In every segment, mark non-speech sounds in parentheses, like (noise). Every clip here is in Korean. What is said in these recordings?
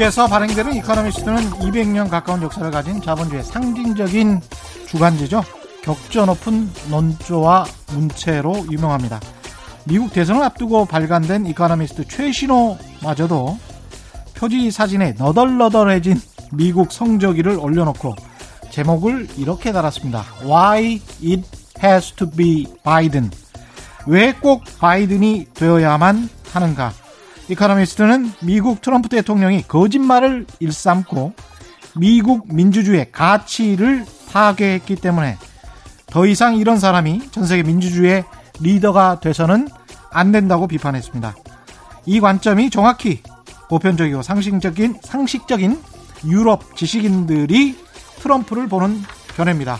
네, 영국에서 발행되는 이코노미스트는 200년 가까운 역사를 가진 자본주의 상징적인 주간지죠. 격조 높은 논조와 문체로 유명합니다. 미국 대선을 앞두고 발간된 이코노미스트 최신호마저도 표지 사진에 너덜너덜해진 미국 성조기를 올려놓고 제목을 이렇게 달았습니다. Why it has to be Biden. 왜 꼭 바이든이 되어야만 하는가? 이카노미스트는 미국 트럼프 대통령이 거짓말을 일삼고 미국 민주주의의 가치를 파괴했기 때문에 더 이상 이런 사람이 전 세계 민주주의의 리더가 돼서는 안 된다고 비판했습니다. 이 관점이 정확히 보편적이고 상식적인 상식적인 유럽 지식인들이 트럼프를 보는 견해입니다.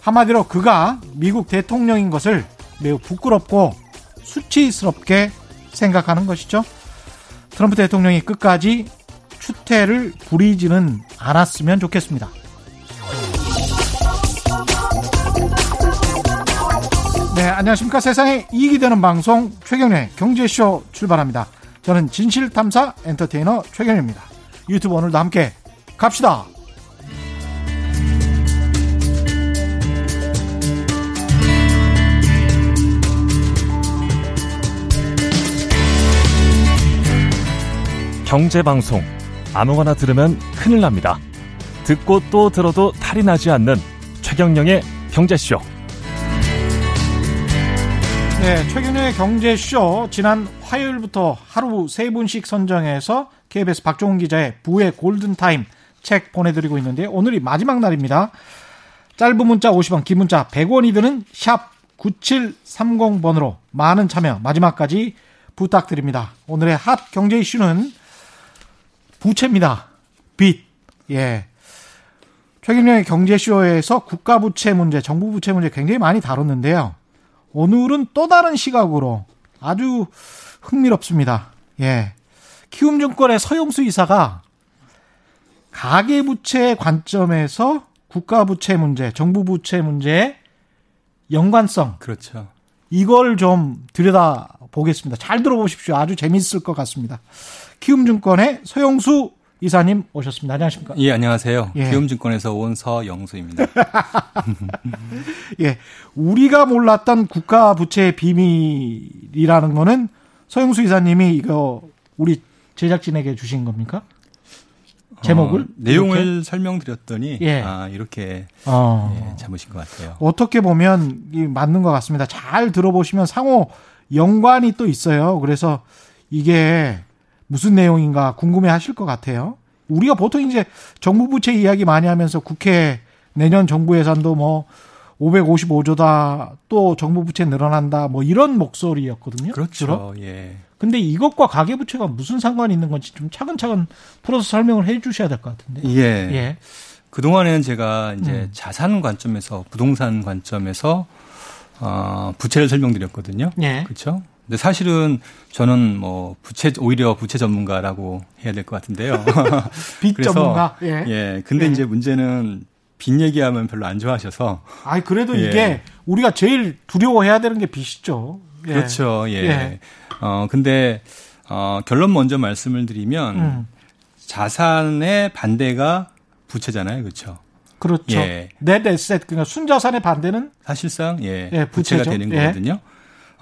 한마디로 그가 미국 대통령인 것을 매우 부끄럽고 수치스럽게 생각하는 것이죠. 트럼프 대통령이 끝까지 추태를 부리지는 않았으면 좋겠습니다. 네, 안녕하십니까. 세상에 이익이 되는 방송 최경련의 경제쇼 출발합니다. 저는 진실탐사 엔터테이너 최경련입니다. 유튜브 오늘도 함께 갑시다. 경제방송 아무거나 들으면 큰일 납니다. 듣고 또 들어도 탈이 나지 않는 최경령의 경제쇼. 네, 최경영의 경제쇼 지난 화요일부터 하루 세 분씩 선정해서 KBS 박종훈 기자의 부의 골든타임 책 보내드리고 있는데 오늘이 마지막 날입니다. 짧은 문자 50원, 긴 문자 100원이 드는 샵 9730번으로 많은 참여 마지막까지 부탁드립니다. 오늘의 핫 경제 이슈는 부채입니다. 빚. 예. 최경영의 경제쇼에서 국가 부채 문제, 정부 부채 문제 굉장히 많이 다뤘는데요. 오늘은 또 다른 시각으로 아주 흥미롭습니다. 예. 키움증권의 서용수 이사가 가계 부채 관점에서 국가 부채 문제, 정부 부채 문제의 연관성. 그렇죠. 이걸 좀 들여다 보겠습니다. 잘 들어보십시오. 아주 재밌을 것 같습니다. 키움증권의 서영수 이사님 오셨습니다. 안녕하십니까? 예, 안녕하세요. 예. 키움증권에서 온 서영수입니다. (laughs) 예, 우리가 몰랐던 국가 부채의 비밀이라는 거는 서영수 이사님이 이거 우리 제작진에게 주신 겁니까? 제목을 어, 내용을 이렇게? 설명드렸더니 예. 아 이렇게 어. 예, 잡으신 것 같아요. 어떻게 보면 맞는 것 같습니다. 잘 들어보시면 상호 연관이 또 있어요. 그래서 이게 무슨 내용인가 궁금해 하실 것 같아요. 우리가 보통 이제 정부 부채 이야기 많이 하면서 국회 내년 정부 예산도 뭐 555조다 또 정부 부채 늘어난다 뭐 이런 목소리였거든요. 그렇죠. 주로. 예. 근데 이것과 가계 부채가 무슨 상관이 있는 건지 좀 차근차근 풀어서 설명을 해 주셔야 될 것 같은데. 예. 예. 그동안에는 제가 이제 음. 자산 관점에서 부동산 관점에서 어 부채를 설명드렸거든요. 예. 그렇죠? 근데 사실은 저는 뭐 부채 오히려 부채 전문가라고 해야 될 것 같은데요. (laughs) 빚 그래서, 전문가. 예. 예. 근데 예. 이제 문제는 빚 얘기하면 별로 안 좋아하셔서. 아, 그래도 예. 이게 우리가 제일 두려워해야 되는 게 빚이죠. 예. 그렇죠. 예. 예. 어 근데 어 결론 먼저 말씀을 드리면 음. 자산의 반대가 부채잖아요. 그렇죠? 그렇죠. 예. 넷 에셋 그러니까 순자산의 반대는 사실상 예, 예 부채가 되는 거거든요.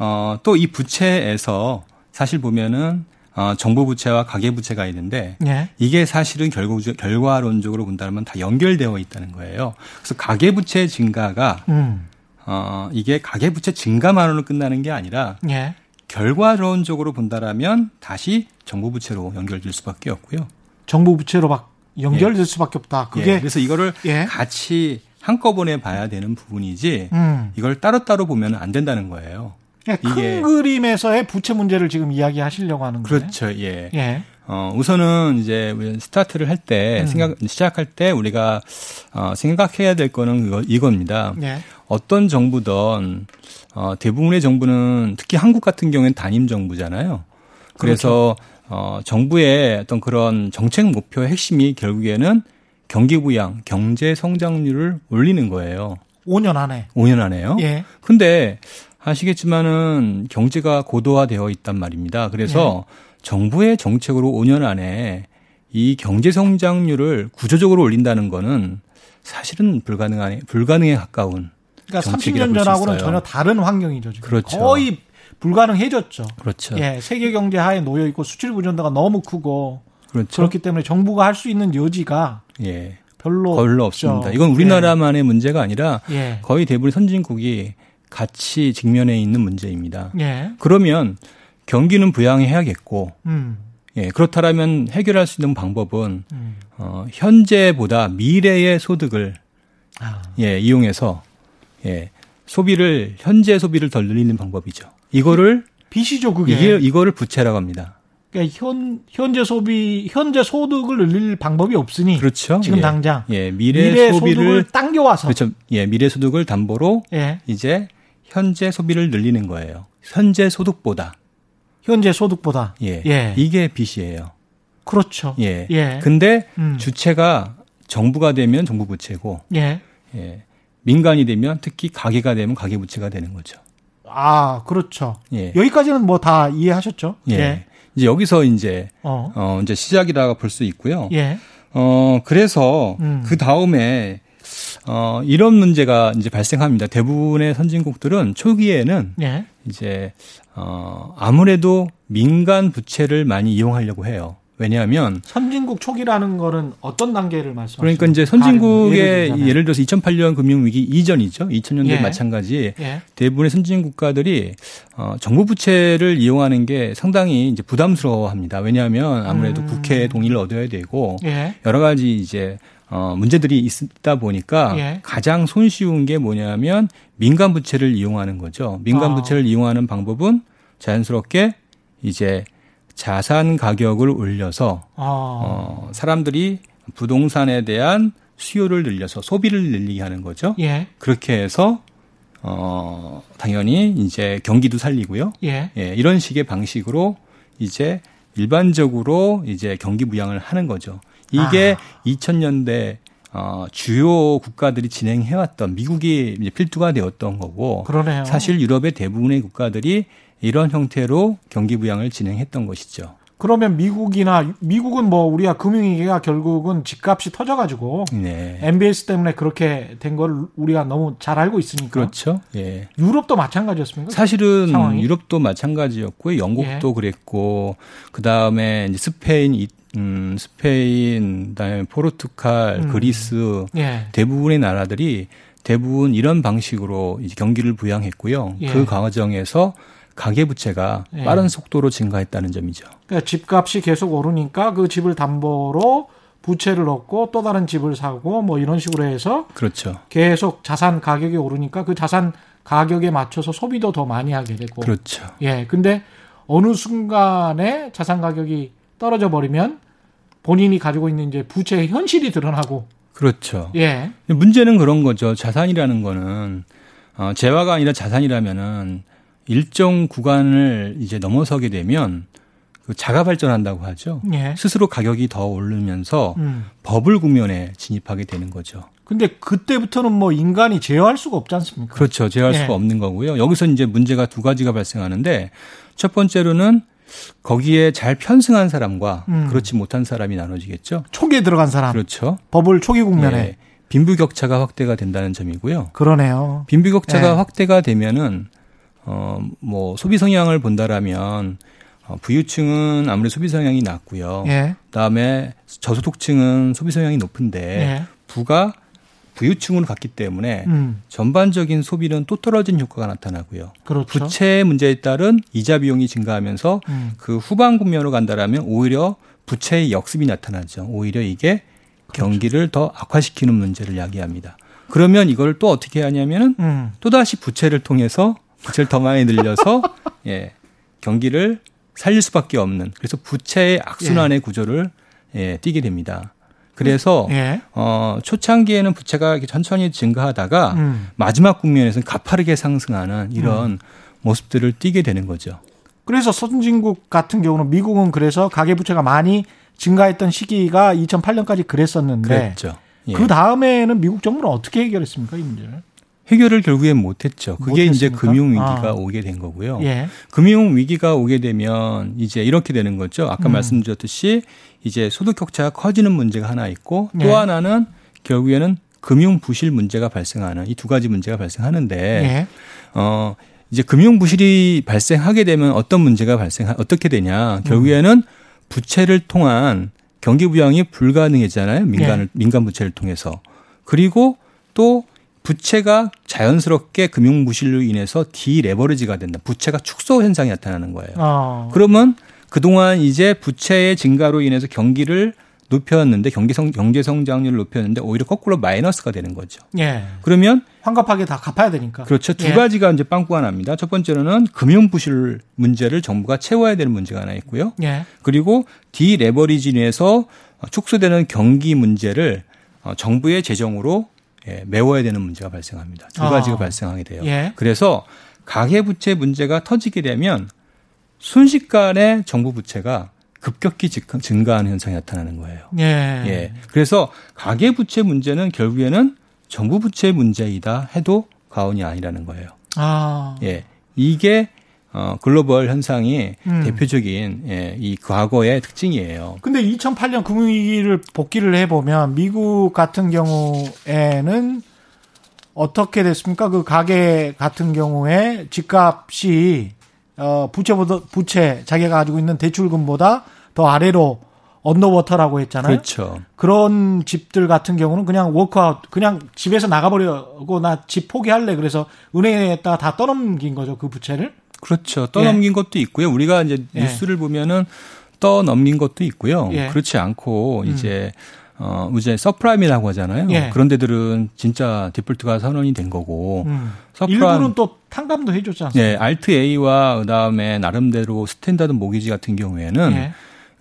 어, 또 이 부채에서 사실 보면은 어, 정부 부채와 가계 부채가 있는데 예. 이게 사실은 결국 결과론적으로 본다면 다 연결되어 있다는 거예요. 그래서 가계 부채 증가가 음. 어, 이게 가계 부채 증가만으로 끝나는 게 아니라 예. 결과론적으로 본다라면 다시 정부 부채로 연결될 수밖에 없고요. 정부 부채로 막 연결될 예. 수밖에 없다. 그게 예. 그래서 이거를 예. 같이 한꺼번에 봐야 되는 부분이지 음. 이걸 따로따로 보면 안 된다는 거예요. 큰 그림에서의 부채 문제를 지금 이야기하시려고 하는 거예요. 그렇죠. 예. 예. 어, 우선은 이제 스타트를 할 때 음. 생각 시작할 때 우리가 어, 생각해야 될 거는 이거, 이겁니다. 예. 어떤 정부든 어, 대부분의 정부는 특히 한국 같은 경우에는 단임 정부잖아요. 그래서 그렇죠. 어, 정부의 어떤 그런 정책 목표의 핵심이 결국에는 경기 부양, 경제 성장률을 올리는 거예요. 5년 안에. 5년 안에요. 예. 근데 아시겠지만은 경제가 고도화되어 있단 말입니다. 그래서 네. 정부의 정책으로 5년 안에 이 경제 성장률을 구조적으로 올린다는 거는 사실은 불가능한 불가능에 가까운 그러니까 30년 전하고는 전혀 다른 환경이죠. 지금. 그렇죠. 거의 불가능해졌죠. 그렇죠. 예, 세계 경제 하에 놓여 있고 수출 부전도가 너무 크고 그렇죠. 그렇기 때문에 정부가 할 수 있는 여지가 예. 별로 별로 없습니다. 이건 우리나라만의 예. 문제가 아니라 예. 거의 대부분 선진국이 같이 직면해 있는 문제입니다. 예. 그러면 경기는 부양해야겠고, 음. 예, 그렇다면 해결할 수 있는 방법은 음. 어, 현재보다 미래의 소득을 아. 예, 이용해서 예, 소비를 현재 소비를 덜 늘리는 방법이죠. 이거를 빚이죠, 그게. 이게 이거를 부채라고 합니다. 그러니까 현 현재 소비 현재 소득을 늘릴 방법이 없으니 그렇죠. 지금 예. 당장 예, 미래, 미래 소비를 당겨 와서 그렇죠. 예, 미래 소득을 담보로 예. 이제 현재 소비를 늘리는 거예요. 현재 소득보다 현재 소득보다 예. 예. 이게 빚이에요. 그렇죠. 예. 예. 근데 음. 주체가 정부가 되면 정부 부채고 예. 예. 민간이 되면 특히 가계가 되면 가계 부채가 되는 거죠. 아, 그렇죠. 예. 여기까지는 뭐 다 이해하셨죠? 예. 예. 이제 여기서 이제 어, 어 이제 시작이라고 볼 수 있고요. 예. 어, 그래서 음. 그 다음에 어, 이런 문제가 이제 발생합니다. 대부분의 선진국들은 초기에는 예. 이제 어, 아무래도 민간 부채를 많이 이용하려고 해요. 왜냐하면 선진국 초기라는 거는 어떤 단계를 말씀하시는 그러니까 이제 선진국의 예를, 예를, 들어서 2008년 금융위기 이전이죠. 2000년대 예. 마찬가지 예. 대부분의 선진 국가들이 어, 정부 부채를 이용하는 게 상당히 이제 부담스러워합니다. 왜냐하면 아무래도 음. 국회 동의를 얻어야 되고 예. 여러 가지 이제 어, 문제들이 있다 보니까 예. 가장 손쉬운 게 뭐냐면 민간 부채를 이용하는 거죠. 민간 아. 부채를 이용하는 방법은 자연스럽게 이제 자산 가격을 올려서 아. 어, 사람들이 부동산에 대한 수요를 늘려서 소비를 늘리게 하는 거죠. 예. 그렇게 해서 어 당연히 이제 경기도 살리고요. 예. 예. 이런 식의 방식으로 이제 일반적으로 이제 경기 부양을 하는 거죠. 이게 아. 2000년대 어, 주요 국가들이 진행해왔던 미국이 이제 필두가 되었던 거고 그러네요. 사실 유럽의 대부분의 국가들이 이런 형태로 경기 부양을 진행했던 것이죠. 그러면 미국이나 미국은 뭐 우리가 금융위기가 결국은 집값이 터져가지고 네. MBS 때문에 그렇게 된 걸 우리가 너무 잘 알고 있으니까 그렇죠. 예. 유럽도 마찬가지였습니까? 사실은 상황이? 유럽도 마찬가지였고요. 영국도 예. 그랬고 그 다음에 스페인, 음, 스페인, 그다음에 포르투갈, 음. 그리스 예. 대부분의 나라들이 대부분 이런 방식으로 이제 경기를 부양했고요. 예. 그 과정에서 가계 부채가 예. 빠른 속도로 증가했다는 점이죠. 그러니까 집값이 계속 오르니까 그 집을 담보로 부채를 얻고 또 다른 집을 사고 뭐 이런 식으로 해서 그렇죠. 계속 자산 가격이 오르니까 그 자산 가격에 맞춰서 소비도 더 많이 하게 되고 그렇죠. 예. 근데 어느 순간에 자산 가격이 떨어져 버리면 본인이 가지고 있는 이제 부채의 현실이 드러나고 그렇죠. 예. 문제는 그런 거죠. 자산이라는 거는 어, 재화가 아니라 자산이라면은 일정 구간을 이제 넘어서게 되면 그 자가 발전한다고 하죠. 예. 스스로 가격이 더 오르면서 음. 버블 국면에 진입하게 되는 거죠. 근데 그때부터는 뭐 인간이 제어할 수가 없지 않습니까? 그렇죠. 제어할 예. 수가 없는 거고요. 여기서 이제 문제가 두 가지가 발생하는데 첫 번째로는 거기에 잘 편승한 사람과 음. 그렇지 못한 사람이 나눠지겠죠. 초기에 들어간 사람. 그렇죠. 버블 초기 국면에. 예. 빈부격차가 확대가 된다는 점이고요. 그러네요. 빈부격차가 예. 확대가 되면은 어, 뭐 소비 성향을 본다라면 어, 부유층은 아무래도 소비 성향이 낮고요. 예. 그다음에 저소득층은 소비 성향이 높은데 예. 부가 부유층으로 갔기 때문에 음. 전반적인 소비는 또 떨어진 효과가 나타나고요. 그렇죠. 부채 문제에 따른 이자 비용이 증가하면서 음. 그 후반 국면으로 간다라면 오히려 부채의 역습이 나타나죠. 오히려 이게 그렇죠. 경기를 더 악화시키는 문제를 야기합니다. 그러면 이걸 또 어떻게 하냐면은 음. 또 다시 부채를 통해서 부채를 더 많이 늘려서 (laughs) 예, 경기를 살릴 수밖에 없는 그래서 부채의 악순환의 예. 구조를 예, 띠게 됩니다. 그래서 예. 어, 초창기에는 부채가 이렇게 천천히 증가하다가 음. 마지막 국면에서는 가파르게 상승하는 이런 음. 모습들을 띠게 되는 거죠. 그래서 선진국 같은 경우는 미국은 그래서 가계 부채가 많이 증가했던 시기가 2008년까지 그랬었는데 그랬죠. 예. 그 다음에는 미국 정부는 어떻게 해결했습니까 이 문제를? 해결을 결국엔 못했죠. 그게? 이제 금융 위기가 아. 오게 된 거고요. 예. 금융 위기가 오게 되면 이제 이렇게 되는 거죠. 아까 음. 말씀드렸듯이 이제 소득 격차가 커지는 문제가 하나 있고 또 예. 하나는 결국에는 금융 부실 문제가 발생하는 이 두 가지 문제가 발생하는데 예. 어 이제 금융 부실이 발생하게 되면 어떤 문제가 발생 어떻게 되냐 결국에는 음. 부채를 통한 경기 부양이 불가능해지잖아요 민간을 예. 민간 부채를 통해서 그리고 또 부채가 자연스럽게 금융 부실로 인해서 디레버리지가 된다 부채가 축소 현상이 나타나는 거예요. 어. 그러면 그동안 이제 부채의 증가로 인해서 경기를 높였는데 경기성 경제 성장률을 높였는데 오히려 거꾸로 마이너스가 되는 거죠. 예. 그러면 환갑하게 다 갚아야 되니까. 그렇죠. 두 예. 가지가 이제 빵꾸가 납니다. 첫 번째로는 금융 부실 문제를 정부가 채워야 되는 문제가 하나 있고요. 예. 그리고 디레버리진에서 축소되는 경기 문제를 어, 정부의 재정으로 예, 메워야 되는 문제가 발생합니다. 두 가지가 아. 발생하게 돼요. 예. 그래서 가계 부채 문제가 터지게 되면 순식간에 정부 부채가 급격히 증가하는 현상이 나타나는 거예요. 예. 예. 그래서 가계 부채 문제는 결국에는 정부 부채 문제이다 해도 과언이 아니라는 거예요. 아. 예. 이게 어, 글로벌 현상이 음. 대표적인 예, 이 과거의 특징이에요. 근데 2008년 금융위기를 복귀를 해보면 미국 같은 경우에는 어떻게 됐습니까? 그 가게 같은 경우에 집값이 어, 부채보다, 부채, 자기가 가지고 있는 대출금보다 더 아래로 underwater라고 했잖아요. 그렇죠. 그런 집들 같은 경우는 그냥 워크아웃, 그냥 집에서 나가버리고 나 집 포기할래. 그래서 은행에다 다 떠넘긴 거죠. 그 부채를. 그렇죠. 떠넘긴 예. 것도 있고요. 우리가 이제 예. 뉴스를 보면은 떠넘긴 것도 있고요. 예. 그렇지 않고 음. 이제 어, 이제 subprime이라고 하잖아요. 예. 그런 데들은 진짜 디폴트가 선언이 된 거고. 음. 서프라임, 일부는 또 탕감도 해줬지 않습니까? 네, Alt A와 그다음에 나름대로 standard 모기지 같은 경우에는 예.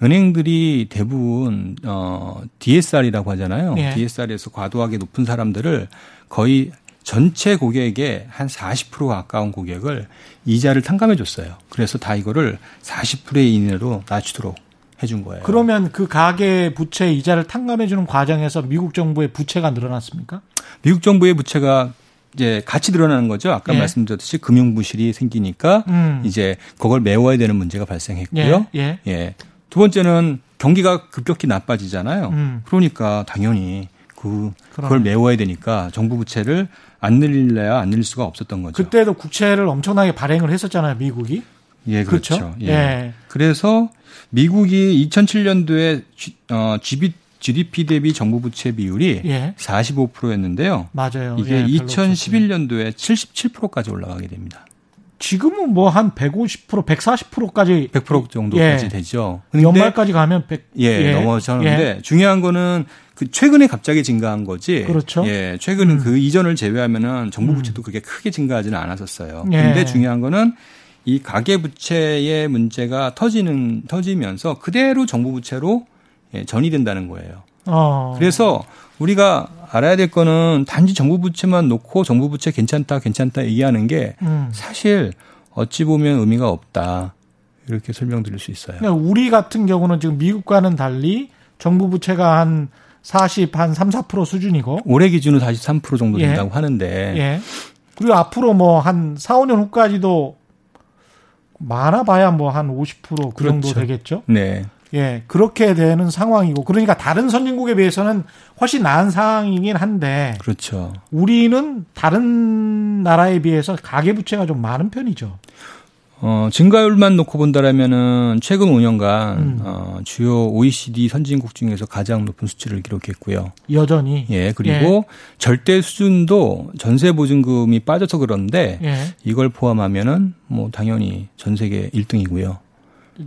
은행들이 대부분 어, DSR이라고 하잖아요. 예. DSR에서 과도하게 높은 사람들을 거의 전체 고객의 한 40% 가까운 고객을 이자를 탕감해 줬어요. 그래서 다 이거를 40%의 이내로 낮추도록 해준 거예요. 그러면 그 가계 부채 이자를 탕감해 주는 과정에서 미국 정부의 부채가 늘어났습니까? 미국 정부의 부채가 이제 같이 늘어나는 거죠. 아까 예. 말씀드렸듯이 금융 부실이 생기니까 음. 이제 그걸 메워야 되는 문제가 발생했고요. 예. 예. 예. 두 번째는 경기가 급격히 나빠지잖아요. 음. 그러니까 당연히 그 그걸 메워야 되니까 정부 부채를 안 늘릴래야 안 늘릴 수가 없었던 거죠. 그때도 국채를 엄청나게 발행을 했었잖아요, 미국이. 예, 그렇죠. 그렇죠? 예. 예. 그래서 미국이 2007년도에 어, GDP 대비 정부 부채 비율이 예. 45%였는데요. 맞아요. 이게 예, 2011년도에 77%까지 올라가게 됩니다. 지금은 뭐 한 150%, 140%까지 100% 정도까지 예. 되죠. 연말까지 가면 100 예, 예. 넘어서는데 예. 중요한 거는 그 최근에 갑자기 증가한 거지. 그렇죠. 예, 최근은 음. 그 이전을 제외하면은 정부 음. 부채도 그렇게 크게 증가하지는 않았었어요. 예. 근데 중요한 거는 이 가계 부채의 문제가 터지는 터지면서 그대로 정부 부채로 예, 전이 된다는 거예요. 어. 그래서 우리가 알아야 될 거는 단지 정부 부채만 놓고 정부 부채 괜찮다 괜찮다 얘기하는 게 음. 사실 어찌 보면 의미가 없다. 이렇게 설명드릴 수 있어요. 그러니까 우리 같은 경우는 지금 미국과는 달리 정부 부채가 한 40, 한 3, 4% 수준이고. 올해 기준으로 43% 정도 예. 된다고 예. 하는데. 예. 그리고 앞으로 뭐 한 4, 5년 후까지도 많아봐야 뭐 한 50%그 그렇죠. 정도 되겠죠. 네. 예, 그렇게 되는 상황이고, 그러니까 다른 선진국에 비해서는 훨씬 나은 상황이긴 한데, 그렇죠. 우리는 다른 나라에 비해서 가계부채가 좀 많은 편이죠. 어, 증가율만 놓고 본다라면은 최근 5년간 음. 어, 주요 OECD 선진국 중에서 가장 높은 수치를 기록했고요. 여전히. 예, 그리고 예. 절대 수준도 전세 보증금이 빠져서 그런데 예. 이걸 포함하면은 뭐 당연히 전 세계 1등이고요.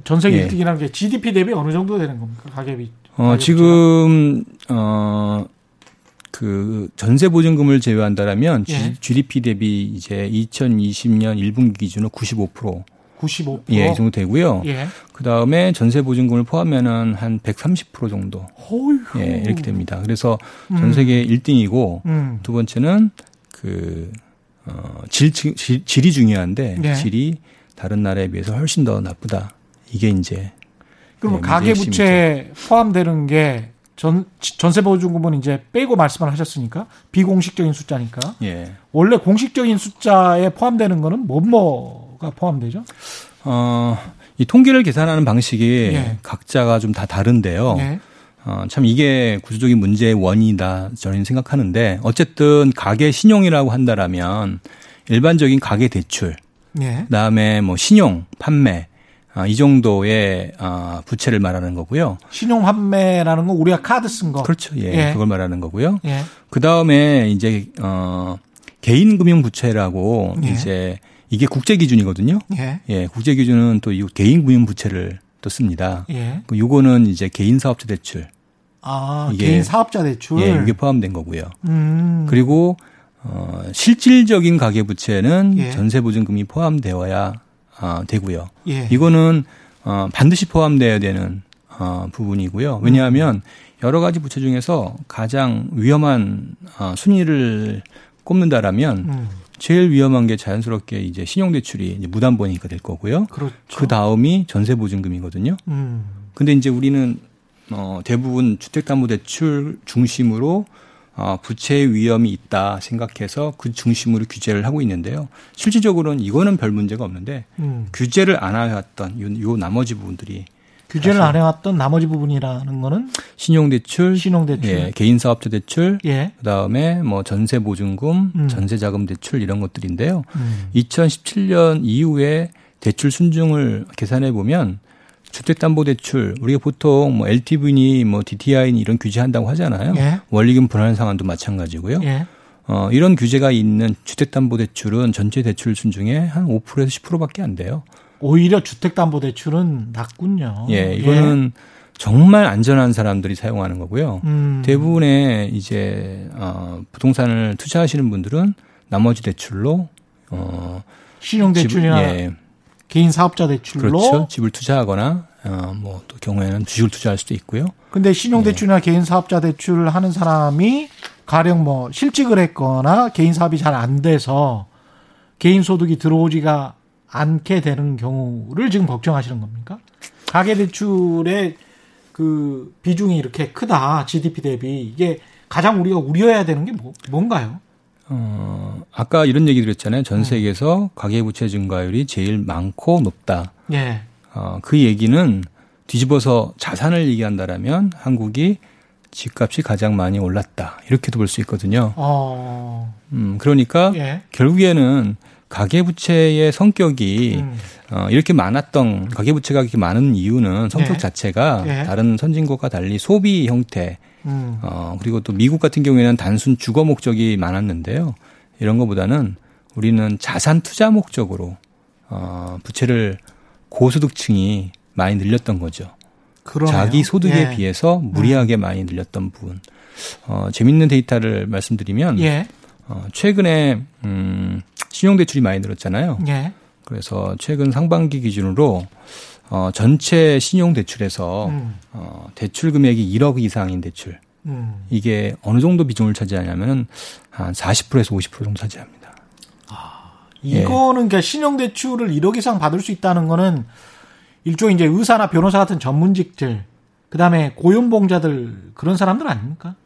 전 세계 예. 1등이라는 게 GDP 대비 어느 정도 되는 겁니까? 가계비. 어, 지금 어, 그 전세 보증금을 제외한다라면 예. GDP 대비 이제 2020년 1분기 기준으로 95% 95%. 예, 이 정도 되고요. 예. 그 다음에 전세 보증금을 포함하면은 한 130% 정도. 어휴. 예, 이렇게 됩니다. 그래서 전 세계 음. 1등이고 음. 두 번째는 그, 어, 질, 질, 질이 중요한데 예. 질이 다른 나라에 비해서 훨씬 더 나쁘다. 이게 이제. 그럼 네, 가계부채 포함되는 게 전 전세 보증금은 이제 빼고 말씀을 하셨으니까 비공식적인 숫자니까. 예. 원래 공식적인 숫자에 포함되는 거는 뭐 뭐가 포함되죠? 어, 이 통계를 계산하는 방식이 예. 각자가 좀 다 다른데요. 예. 어, 참 이게 구조적인 문제의 원인이다 저는 생각하는데 어쨌든 가계 신용이라고 한다라면 일반적인 가계 대출, 예. 그다음에 뭐 신용 판매 아, 이 정도의 아, 부채를 말하는 거고요. 신용 판매라는 건 우리가 카드 쓴 거. 그렇죠. 예. 예. 그걸 말하는 거고요. 예. 그 다음에 이제 어 개인 금융 부채라고 예. 이제 이게 국제 기준이거든요. 예. 예. 국제 기준은 또 이 개인 금융 부채를 또 씁니다. 예. 그 요거는 이제 개인 사업자 대출. 아, 이게, 개인 사업자 대출. 예, 이게 포함된 거고요. 음. 그리고 어 실질적인 가계 부채는 예. 전세 보증금이 포함되어야 어, 되고요. 예. 이거는 어, 반드시 포함돼야 되는 어, 부분이고요. 왜냐하면 여러 가지 부채 중에서 가장 위험한 어, 순위를 꼽는다라면 음. 제일 위험한 게 자연스럽게 이제 신용대출이 이제 무담보니까 될 거고요. 그렇죠. 그 다음이 전세보증금이거든요. 음. 근데 이제 우리는 어, 대부분 주택담보대출 중심으로 어, 부채 위험이 있다 생각해서 그 중심으로 규제를 하고 있는데요. 실질적으로는 이거는 별 문제가 없는데 음. 규제를 안 해왔던 요, 요 나머지 부분들이 규제를 안 해왔던 나머지 부분이라는 거는 신용대출, 신용대출, 예, 개인사업자 대출, 예. 그다음에 뭐 전세보증금, 음. 전세자금 대출 이런 것들인데요. 음. 2017년 이후에 대출 순증을 계산해 보면 주택담보대출 우리가 보통 뭐 LTV니 뭐 DTI니 이런 규제한다고 하잖아요. 예. 원리금 분할 상환도 마찬가지고요. 예. 어, 이런 규제가 있는 주택담보대출은 전체 대출 순중에 한 5%에서 10%밖에 안 돼요. 오히려 주택담보대출은 낮군요. 예, 이거는 예. 정말 안전한 사람들이 사용하는 거고요. 음. 대부분의 이제 어, 부동산을 투자하시는 분들은 나머지 대출로 어, 신용대출이나 예, 개인 사업자 대출로 그렇죠. 집을 투자하거나 어, 뭐또 경우에는 주식을 투자할 수도 있고요. 근데 신용 대출이나 네. 개인 사업자 대출을 하는 사람이 가령 뭐 실직을 했거나 개인 사업이 잘 안 돼서 개인 소득이 들어오지가 않게 되는 경우를 지금 걱정하시는 겁니까? 가계 대출의 그 비중이 이렇게 크다 GDP 대비 이게 가장 우리가 우려해야 되는 게 뭐, 뭔가요? 어, 아까 이런 얘기 드렸잖아요. 전 음. 세계에서 가계부채 증가율이 제일 많고 높다. 예. 어, 그 얘기는 뒤집어서 자산을 얘기한다라면 한국이 집값이 가장 많이 올랐다. 이렇게도 볼 수 있거든요. 어. 음, 그러니까 예. 결국에는 가계부채의 성격이 음. 어, 이렇게 많았던 가계부채가 이렇게 많은 이유는 성격 예. 자체가 예. 다른 선진국과 달리 소비 형태 음. 어, 그리고 또 미국 같은 경우에는 단순 주거 목적이 많았는데요. 이런 것보다는 우리는 자산 투자 목적으로 어, 부채를 고소득층이 많이 늘렸던 거죠. 그러네요. 자기 소득에 예. 비해서 무리하게 음. 많이 늘렸던 부분. 어, 재밌는 데이터를 말씀드리면 예. 어, 최근에 음, 신용대출이 많이 늘었잖아요. 예. 그래서 최근 상반기 기준으로 어, 전체 신용대출에서 음. 어, 대출 금액이 1억 이상인 대출. 음. 이게 어느 정도 비중을 차지하냐면 한 40%에서 50% 정도 차지합니다. 아, 이거는 예. 그러니까 신용대출을 1억 이상 받을 수 있다는 거는 일종의 이제 의사나 변호사 같은 전문직들, 그 다음에 고용봉자들 그런 사람들 아닙니까?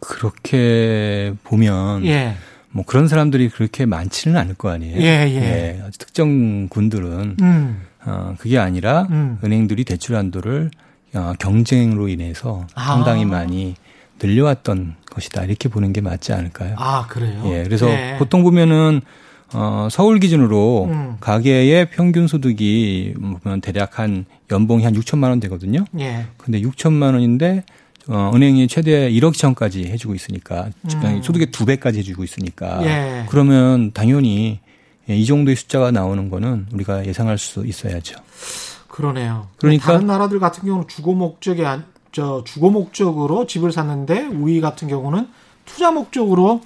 그렇게 보면 예. 뭐 그런 사람들이 그렇게 많지는 않을 거 아니에요. 예, 예. 예 특정 군들은 음. 어, 그게 아니라 음. 은행들이 대출 한도를 어, 경쟁으로 인해서 아. 상당히 많이 늘려왔던 것이다 이렇게 보는 게 맞지 않을까요? 아 그래요? 예, 그래서 네. 보통 보면은 어, 서울 기준으로 음. 가계의 평균 소득이 보면 대략 한 연봉이 한 6천만 원 되거든요. 예. 근데 6천만 원인데 어, 은행이 최대 1억 시천까지 해주고 있으니까 음. 소득의 두 배까지 해주고 있으니까 예. 그러면 당연히 예, 이 정도의 숫자가 나오는 거는 우리가 예상할 수 있어야죠. 그러네요. 그러니까 다른 나라들 같은 경우는 주거 목적이 안, 저 주거 목적으로 집을 샀는데 우리 같은 경우는 투자 목적으로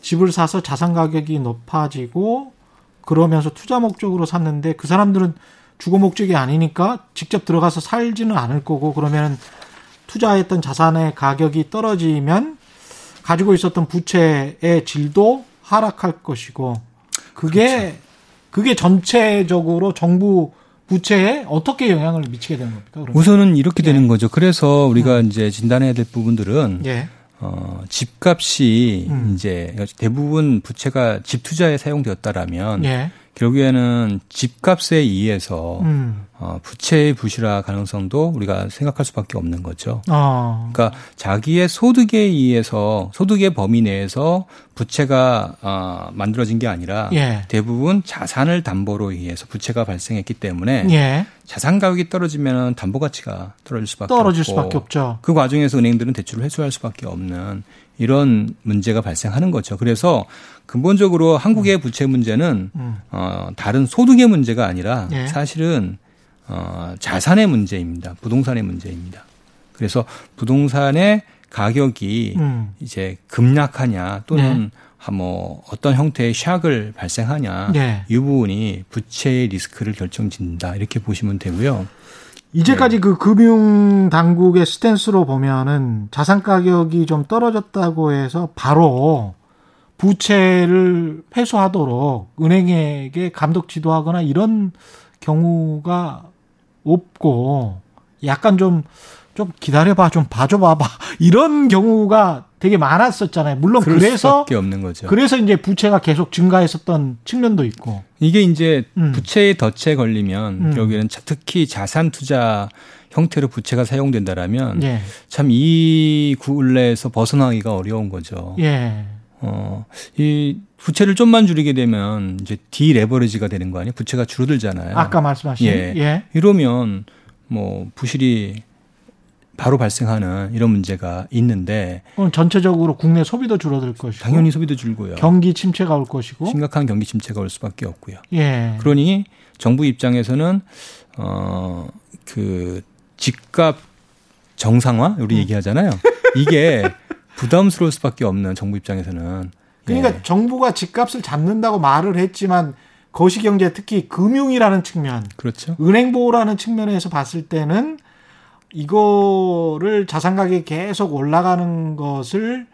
집을 사서 자산 가격이 높아지고 그러면서 투자 목적으로 샀는데 그 사람들은 주거 목적이 아니니까 직접 들어가서 살지는 않을 거고 그러면 투자했던 자산의 가격이 떨어지면 가지고 있었던 부채의 질도 하락할 것이고 그게 그렇죠. 그게 전체적으로 정부 부채에 어떻게 영향을 미치게 되는 겁니까? 그러면? 우선은 이렇게 예. 되는 거죠. 그래서 우리가 음. 이제 진단해야 될 부분들은 예. 어, 집값이 음. 이제 대부분 부채가 집 투자에 사용되었다라면 예. 결국에는 집값에 의해서 음. 어, 부채의 부실화 가능성도 우리가 생각할 수밖에 없는 거죠. 어. 그러니까 자기의 소득에 의해서 소득의 범위 내에서 부채가 어, 만들어진 게 아니라 예. 대부분 자산을 담보로 의해서 부채가 발생했기 때문에 예. 자산 가격이 떨어지면 담보 가치가 떨어질 수밖에 떨어질 없고 수밖에 없죠. 그 과정에서 은행들은 대출을 회수할 수밖에 없는 이런 문제가 발생하는 거죠. 그래서 근본적으로 한국의 부채 문제는 음. 어, 다른 소득의 문제가 아니라 예. 사실은 어, 자산의 문제입니다. 부동산의 문제입니다. 그래서 부동산의 가격이 음. 이제 급락하냐 또는 네. 뭐 어떤 형태의 샥을 발생하냐 네. 이 부분이 부채의 리스크를 결정짓는다 이렇게 보시면 되고요. 이제까지 네. 그 금융 당국의 스탠스로 보면은 자산 가격이 좀 떨어졌다고 해서 바로 부채를 회수하도록 은행에게 감독 지도하거나 이런 경우가 없고 약간 좀, 좀 기다려봐, 좀 봐줘봐봐. (laughs) 이런 경우가 되게 많았었잖아요. 물론 그래서 없는 거죠. 그래서 이제 부채가 계속 증가했었던 측면도 있고. 이게 이제 음. 부채의 덫에 걸리면 음. 결국에는 특히 자산 투자 형태로 부채가 사용된다라면 예. 참이 굴레에서 벗어나기가 어려운 거죠. 예. 어, 이 부채를 좀만 줄이게 되면 이제 디레버리지가 되는 거 아니에요? 부채가 줄어들잖아요. 아까 말씀하신 예. 예. 이러면 뭐 부실이 바로 발생하는 이런 문제가 있는데 그럼 전체적으로 국내 소비도 줄어들 것이고 당연히 소비도 줄고요. 경기 침체가 올 것이고 심각한 경기 침체가 올 수밖에 없고요. 예. 그러니 정부 입장에서는 어그 집값 정상화 우리 음. 얘기하잖아요. 이게 (laughs) 부담스러울 수밖에 없는 정부 입장에서는. 그러니까 예. 정부가 집값을 잡는다고 말을 했지만 거시경제 특히 금융이라는 측면, 그렇죠. 은행 보호라는 측면에서 봤을 때는 이거를 자산 가격이 계속 올라가는 것을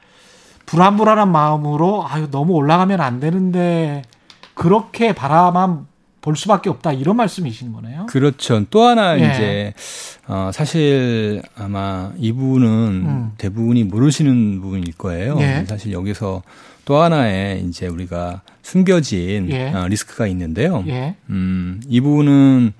불안불안한 마음으로 아유 너무 올라가면 안 되는데 그렇게 바라만 볼 수밖에 없다 이런 말씀이신 거네요. 그렇죠. 또 하나 예. 이제 어 사실 아마 이분은 음. 대부분이 모르시는 부분일 거예요. 예. 사실 여기서 또 하나의 이제 우리가 숨겨진 예. 어, 리스크가 있는데요. 예. 음, 이 부분은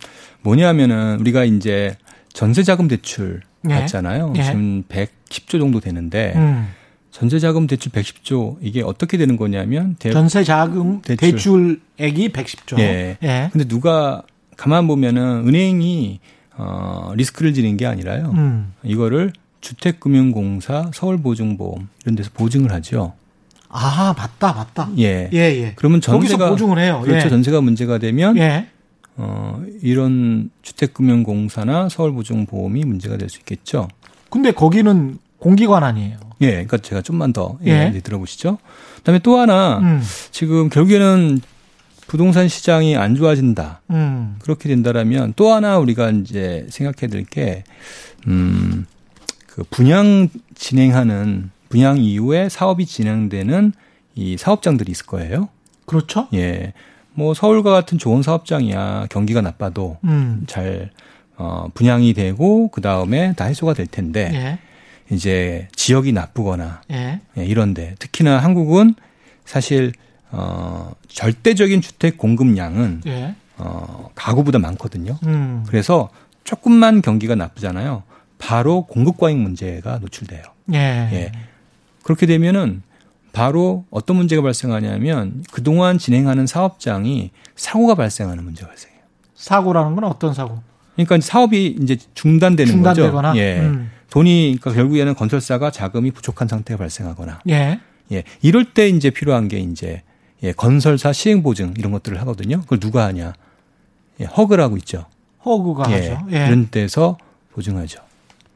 뭐냐면은 우리가 이제 전세자금 대출 예. 받잖아요. 지금 110조 정도 되는데 음. 전세자금 대출 110조 이게 어떻게 되는 거냐면 전세자금 대출. 액이 110조. 예. 예. 근데 누가 가만 보면은 은행이 어 리스크를 지는 게 아니라요. 음. 이거를 주택금융공사, 서울보증보험 이런 데서 보증을 하죠. 아, 맞다, 맞다. 예. 예, 예. 그러면 전세가 보증을 해요. 그렇죠. 예. 전세가 문제가 되면 예. 어 이런 주택금융공사나 서울보증보험이 문제가 될 수 있겠죠. 근데 거기는 공기관 아니에요. 예, 그러니까 제가 좀만 더 예. 들어보시죠. 그다음에 또 하나 음. 지금 결국에는 부동산 시장이 안 좋아진다. 음. 그렇게 된다라면 또 하나 우리가 이제 생각해야 될 게 음, 그 분양 진행하는 분양 이후에 사업이 진행되는 이 사업장들이 있을 거예요. 그렇죠. 예. 뭐 서울과 같은 좋은 사업장이야 경기가 나빠도 음. 잘 어, 분양이 되고 그 다음에 다 해소가 될 텐데 예. 이제 지역이 나쁘거나 예. 예, 이런데 특히나 한국은 사실 어 절대적인 주택 공급량은 예. 어 가구보다 많거든요. 음. 그래서 조금만 경기가 나쁘잖아요. 바로 공급 과잉 문제가 노출돼요. 예. 예. 그렇게 되면은 바로 어떤 문제가 발생하냐면 그동안 진행하는 사업장이 사고가 발생하는 문제가 발생해요. 사고라는 건 어떤 사고? 그러니까 사업이 이제 중단되는 중단되거나? 거죠. 예. 음. 돈이 그러니까 결국에는 건설사가 자금이 부족한 상태가 발생하거나 예. 예. 이럴 때 이제 필요한 게 이제 예, 건설사 시행 보증 이런 것들을 하거든요. 그걸 누가 하냐? 예, 허그를 하고 있죠. 허그가 예, 하죠. 예. 그런 데서 보증하죠.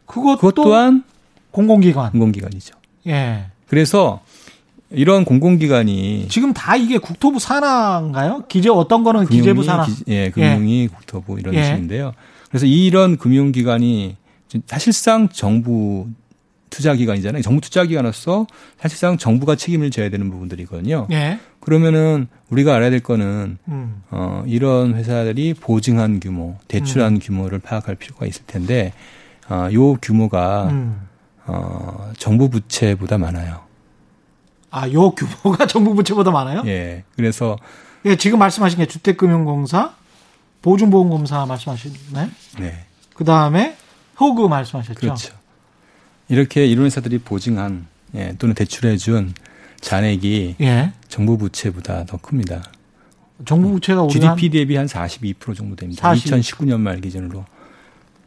그것 그것 또한 공공기관. 공공기관이죠. 예. 그래서 이런 공공기관이 지금 다 이게 국토부 산하인가요? 기재 어떤 거는 기재부 산하. 기, 예, 금융이 예. 국토부 이런 예. 식인데요. 그래서 이런 금융기관이 사실상 정부 투자기관이잖아요. 정부 투자기관으로서 사실상 정부가 책임을 져야 되는 부분들이거든요. 예. 그러면은 우리가 알아야 될 거는 음. 어 이런 회사들이 보증한 규모, 대출한 음. 규모를 파악할 필요가 있을 텐데 어 요 규모가 음. 어 정부 부채보다 많아요. 아, 요 규모가 (laughs) 정부 부채보다 많아요? 예. 그래서 예, 지금 말씀하신 게 주택금융공사, 보증보험공사 말씀하셨네. 네. 그 다음에 호그 말씀하셨죠. 그렇죠. 이렇게 이런 회사들이 보증한 예, 또는 대출해준 잔액이 예. 정부 부채보다 더 큽니다. 정부 부채가 GDP 대비 한 42% 정도 됩니다. 40. 2019년 말 기준으로.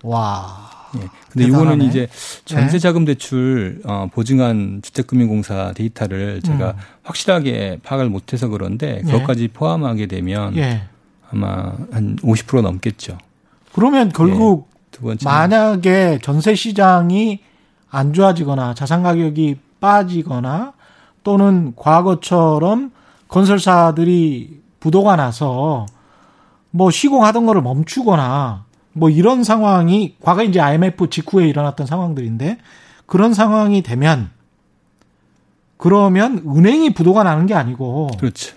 와. 예. 근데 이거는 이제 전세 자금 대출 어, 보증한 주택금융공사 데이터를 제가 음. 확실하게 파악을 못해서 그런데 예. 그것까지 포함하게 되면 예. 아마 한 50% 넘겠죠. 그러면 결국 예. 만약에 전세 시장이 안 좋아지거나 자산 가격이 빠지거나 또는 과거처럼 건설사들이 부도가 나서 뭐 시공하던 거를 멈추거나 뭐 이런 상황이 과거 이제 IMF 직후에 일어났던 상황들인데 그런 상황이 되면 그러면 은행이 부도가 나는 게 아니고 그렇죠.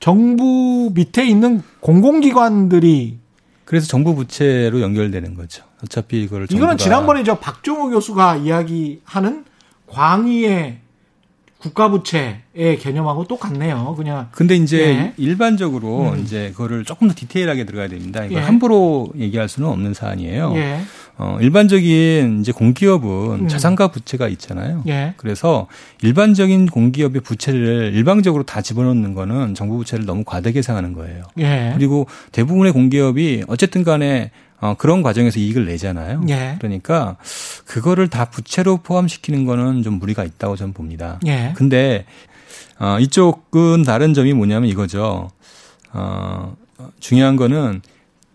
정부 밑에 있는 공공기관들이 그래서 정부 부채로 연결되는 거죠. 어차피 이거를 이거는 지난번에 저 박종호 교수가 이야기하는 광의의 국가 부채의 개념하고 똑같네요. 그냥. 근데 이제 예. 일반적으로 음. 이제 그거를 조금 더 디테일하게 들어가야 됩니다. 이걸 예. 함부로 얘기할 수는 없는 사안이에요. 예. 어, 일반적인 이제 공기업은 음. 자산과 부채가 있잖아요. 예. 그래서 일반적인 공기업의 부채를 일방적으로 다 집어넣는 거는 정부 부채를 너무 과대 계 상하는 거예요. 예. 그리고 대부분의 공기업이 어쨌든 간에 어, 그런 과정에서 이익을 내잖아요. 예. 그러니까 그거를 다 부채로 포함시키는 거는 좀 무리가 있다고 저는 봅니다. 예. 근데 어, 이쪽은 다른 점이 뭐냐면 이거죠. 어, 중요한 거는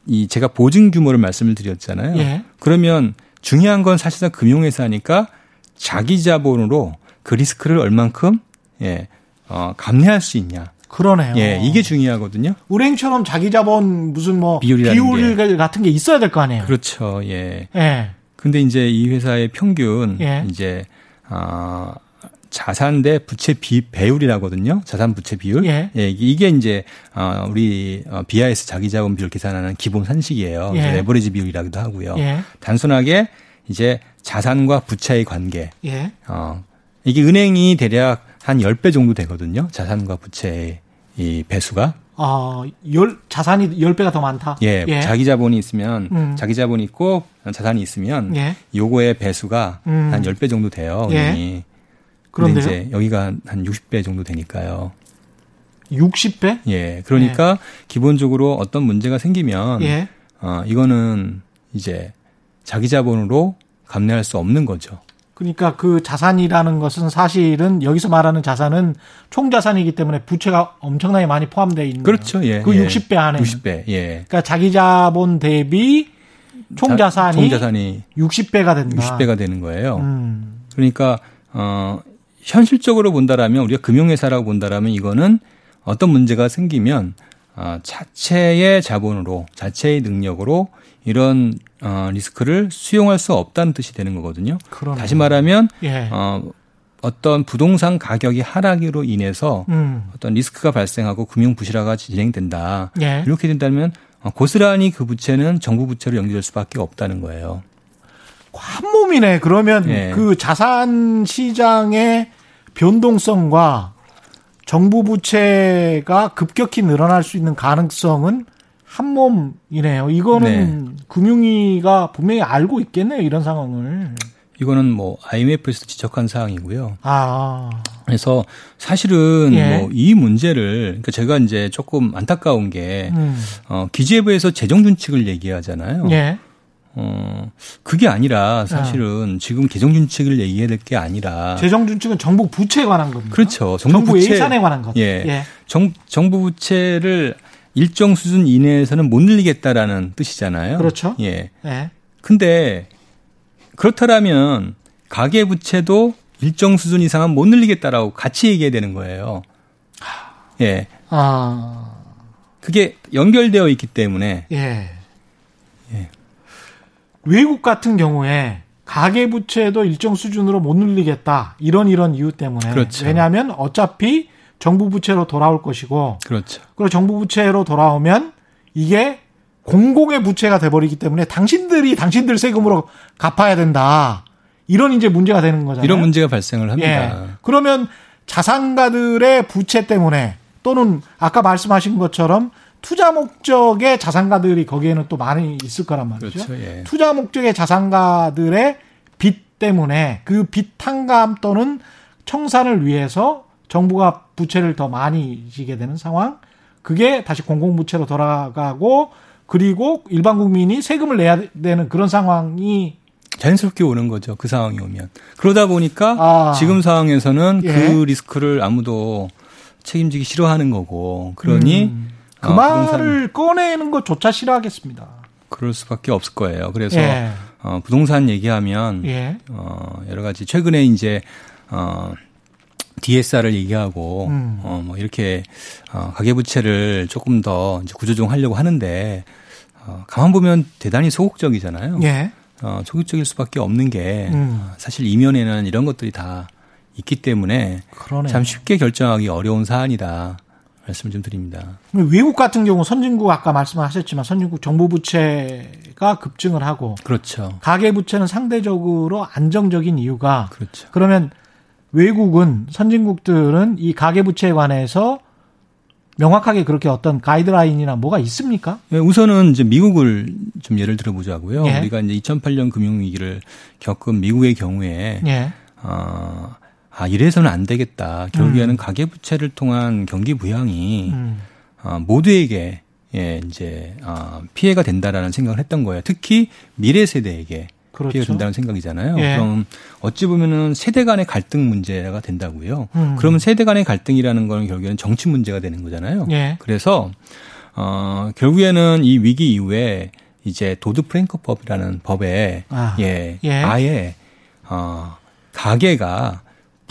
이 제가 보증 규모를 말씀을 드렸잖아요. 예. 그러면 중요한 건 사실상 금융회사니까 자기 자본으로 그 리스크를 얼만큼 예, 어, 감내할 수 있냐. 그러네요. 예, 이게 중요하거든요. 은행처럼 자기 자본 무슨 뭐 비율 게. 같은 게 있어야 될 거 아니에요. 그렇죠. 예. 예. 근데 이제 이 회사의 평균 예. 이제 아 자산 대 부채 비 배율이라거든요. 자산 부채 비율. 예. 예 이게 이제 어 우리 어 BIS 자기 자본 비율 계산하는 기본 산식이에요. 예. 레버리지 비율이라고도 하고요. 예. 단순하게 이제 자산과 부채의 관계. 예. 어 이게 은행이 대략 한 10배 정도 되거든요. 자산과 부채의 이 배수가. 아, 열, 자산이 10배가 더 많다? 예, 예. 자기 자본이 있으면, 음. 자기 자본이 있고, 자산이 있으면, 예. 요거의 배수가 음. 한 10배 정도 돼요, 예. 그런데 이제 여기가 한 60배 정도 되니까요. 60배? 예. 그러니까 예. 기본적으로 어떤 문제가 생기면, 예. 어, 이거는 이제 자기 자본으로 감내할 수 없는 거죠. 그러니까 그 자산이라는 것은 사실은 여기서 말하는 자산은 총 자산이기 때문에 부채가 엄청나게 많이 포함되어 있는 그렇죠. 예. 그 예. 60배 안에 60배. 예. 그러니까 자기 자본 대비 총 자산이, 총 자산이 60배가 된다. 60배가 되는 거예요. 음. 그러니까 어 현실적으로 본다라면 우리가 금융회사라고 본다라면 이거는 어떤 문제가 생기면 어, 자체의 자본으로 자체의 능력으로 이런 어, 리스크를 수용할 수 없다는 뜻이 되는 거거든요. 그러네요. 다시 말하면 예. 어, 어떤 부동산 가격이 하락으로 인해서 음. 어떤 리스크가 발생하고 금융 부실화가 진행된다. 예. 이렇게 된다면 어, 고스란히 그 부채는 정부 부채로 연결될 수밖에 없다는 거예요. 한 몸이네. 그러면 예. 그 자산 시장의 변동성과 정부 부채가 급격히 늘어날 수 있는 가능성은 한 몸이네요. 이거는 네. 금융위가 분명히 알고 있겠네요. 이런 상황을. 이거는 뭐 IMF에서 지적한 사항이고요. 아. 그래서 사실은 예. 뭐이 문제를 그러니까 제가 이제 조금 안타까운 게 음. 어, 기재부에서 재정 준칙을 얘기하잖아요. 예. 어, 그게 아니라 사실은 아. 지금 재정 준칙을 얘기해야 될 게 아니라 재정 준칙은 정부 부채에 관한 겁니다. 그렇죠. 정부, 정부 부채, 예산에 관한 것. 예. 예. 정, 정부 부채를 일정 수준 이내에서는 못 늘리겠다라는 뜻이잖아요. 그렇죠. 예. 네. 근데 그렇다면 가계 부채도 일정 수준 이상은 못 늘리겠다라고 같이 얘기해야 되는 거예요. 예. 아. 그게 연결되어 있기 때문에. 예. 예. 외국 같은 경우에 가계 부채도 일정 수준으로 못 늘리겠다. 이런 이런 이유 때문에. 그렇죠. 왜냐하면 어차피 정부 부채로 돌아올 것이고 그렇죠. 그리고 정부 부채로 돌아오면 이게 공공의 부채가 돼버리기 때문에 당신들이 당신들 세금으로 갚아야 된다. 이런 이제 문제가 되는 거잖아요. 이런 문제가 발생을 합니다. 예. 그러면 자산가들의 부채 때문에 또는 아까 말씀하신 것처럼 투자 목적의 자산가들이 거기에는 또 많이 있을 거란 말이죠. 그렇죠. 예. 투자 목적의 자산가들의 빚 때문에 그 빚 탕감 또는 청산을 위해서 정부가 부채를 더 많이 지게 되는 상황. 그게 다시 공공부채로 돌아가고 그리고 일반 국민이 세금을 내야 되는 그런 상황이 자연스럽게 오는 거죠. 그 상황이 오면. 그러다 보니까 아. 지금 상황에서는 예. 그 리스크를 아무도 책임지기 싫어하는 거고. 그러니 음. 그 어, 말을 부동산... 꺼내는 것조차 싫어하겠습니다. 그럴 수밖에 없을 거예요. 그래서 예. 어, 부동산 얘기하면 예. 어, 여러 가지 최근에 이제 어, DSR을 얘기하고 음. 어, 뭐 이렇게 어, 가계부채를 조금 더 이제 구조조정하려고 하는데 어, 가만 보면 대단히 소극적이잖아요. 예. 어, 소극적일 수밖에 없는 게 음. 사실 이면에는 이런 것들이 다 있기 때문에 그러네요. 참 쉽게 결정하기 어려운 사안이다. 말씀을 좀 드립니다. 외국 같은 경우 선진국 아까 말씀하셨지만 선진국 정부 부채가 급증을 하고 그렇죠. 가계 부채는 상대적으로 안정적인 이유가 그렇죠. 그러면 외국은 선진국들은 이 가계 부채에 관해서 명확하게 그렇게 어떤 가이드라인이나 뭐가 있습니까? 네, 우선은 이제 미국을 좀 예를 들어 보자고요. 예. 우리가 이제 2008년 금융위기를 겪은 미국의 경우에 예. 어, 아 이래서는 안 되겠다. 결국에는 음. 가계 부채를 통한 경기 부양이 음. 어, 모두에게 예, 이제 어, 피해가 된다라는 생각을 했던 거예요. 특히 미래 세대에게 그렇죠. 피해가 된다는 생각이잖아요. 예. 그럼 어찌 보면은 세대 간의 갈등 문제가 된다고요. 음. 그러면 세대 간의 갈등이라는 건 결국에는 정치 문제가 되는 거잖아요. 예. 그래서 어 결국에는 이 위기 이후에 이제 도드 프랭크법이라는 법에 아. 예, 예. 아예 어 가게가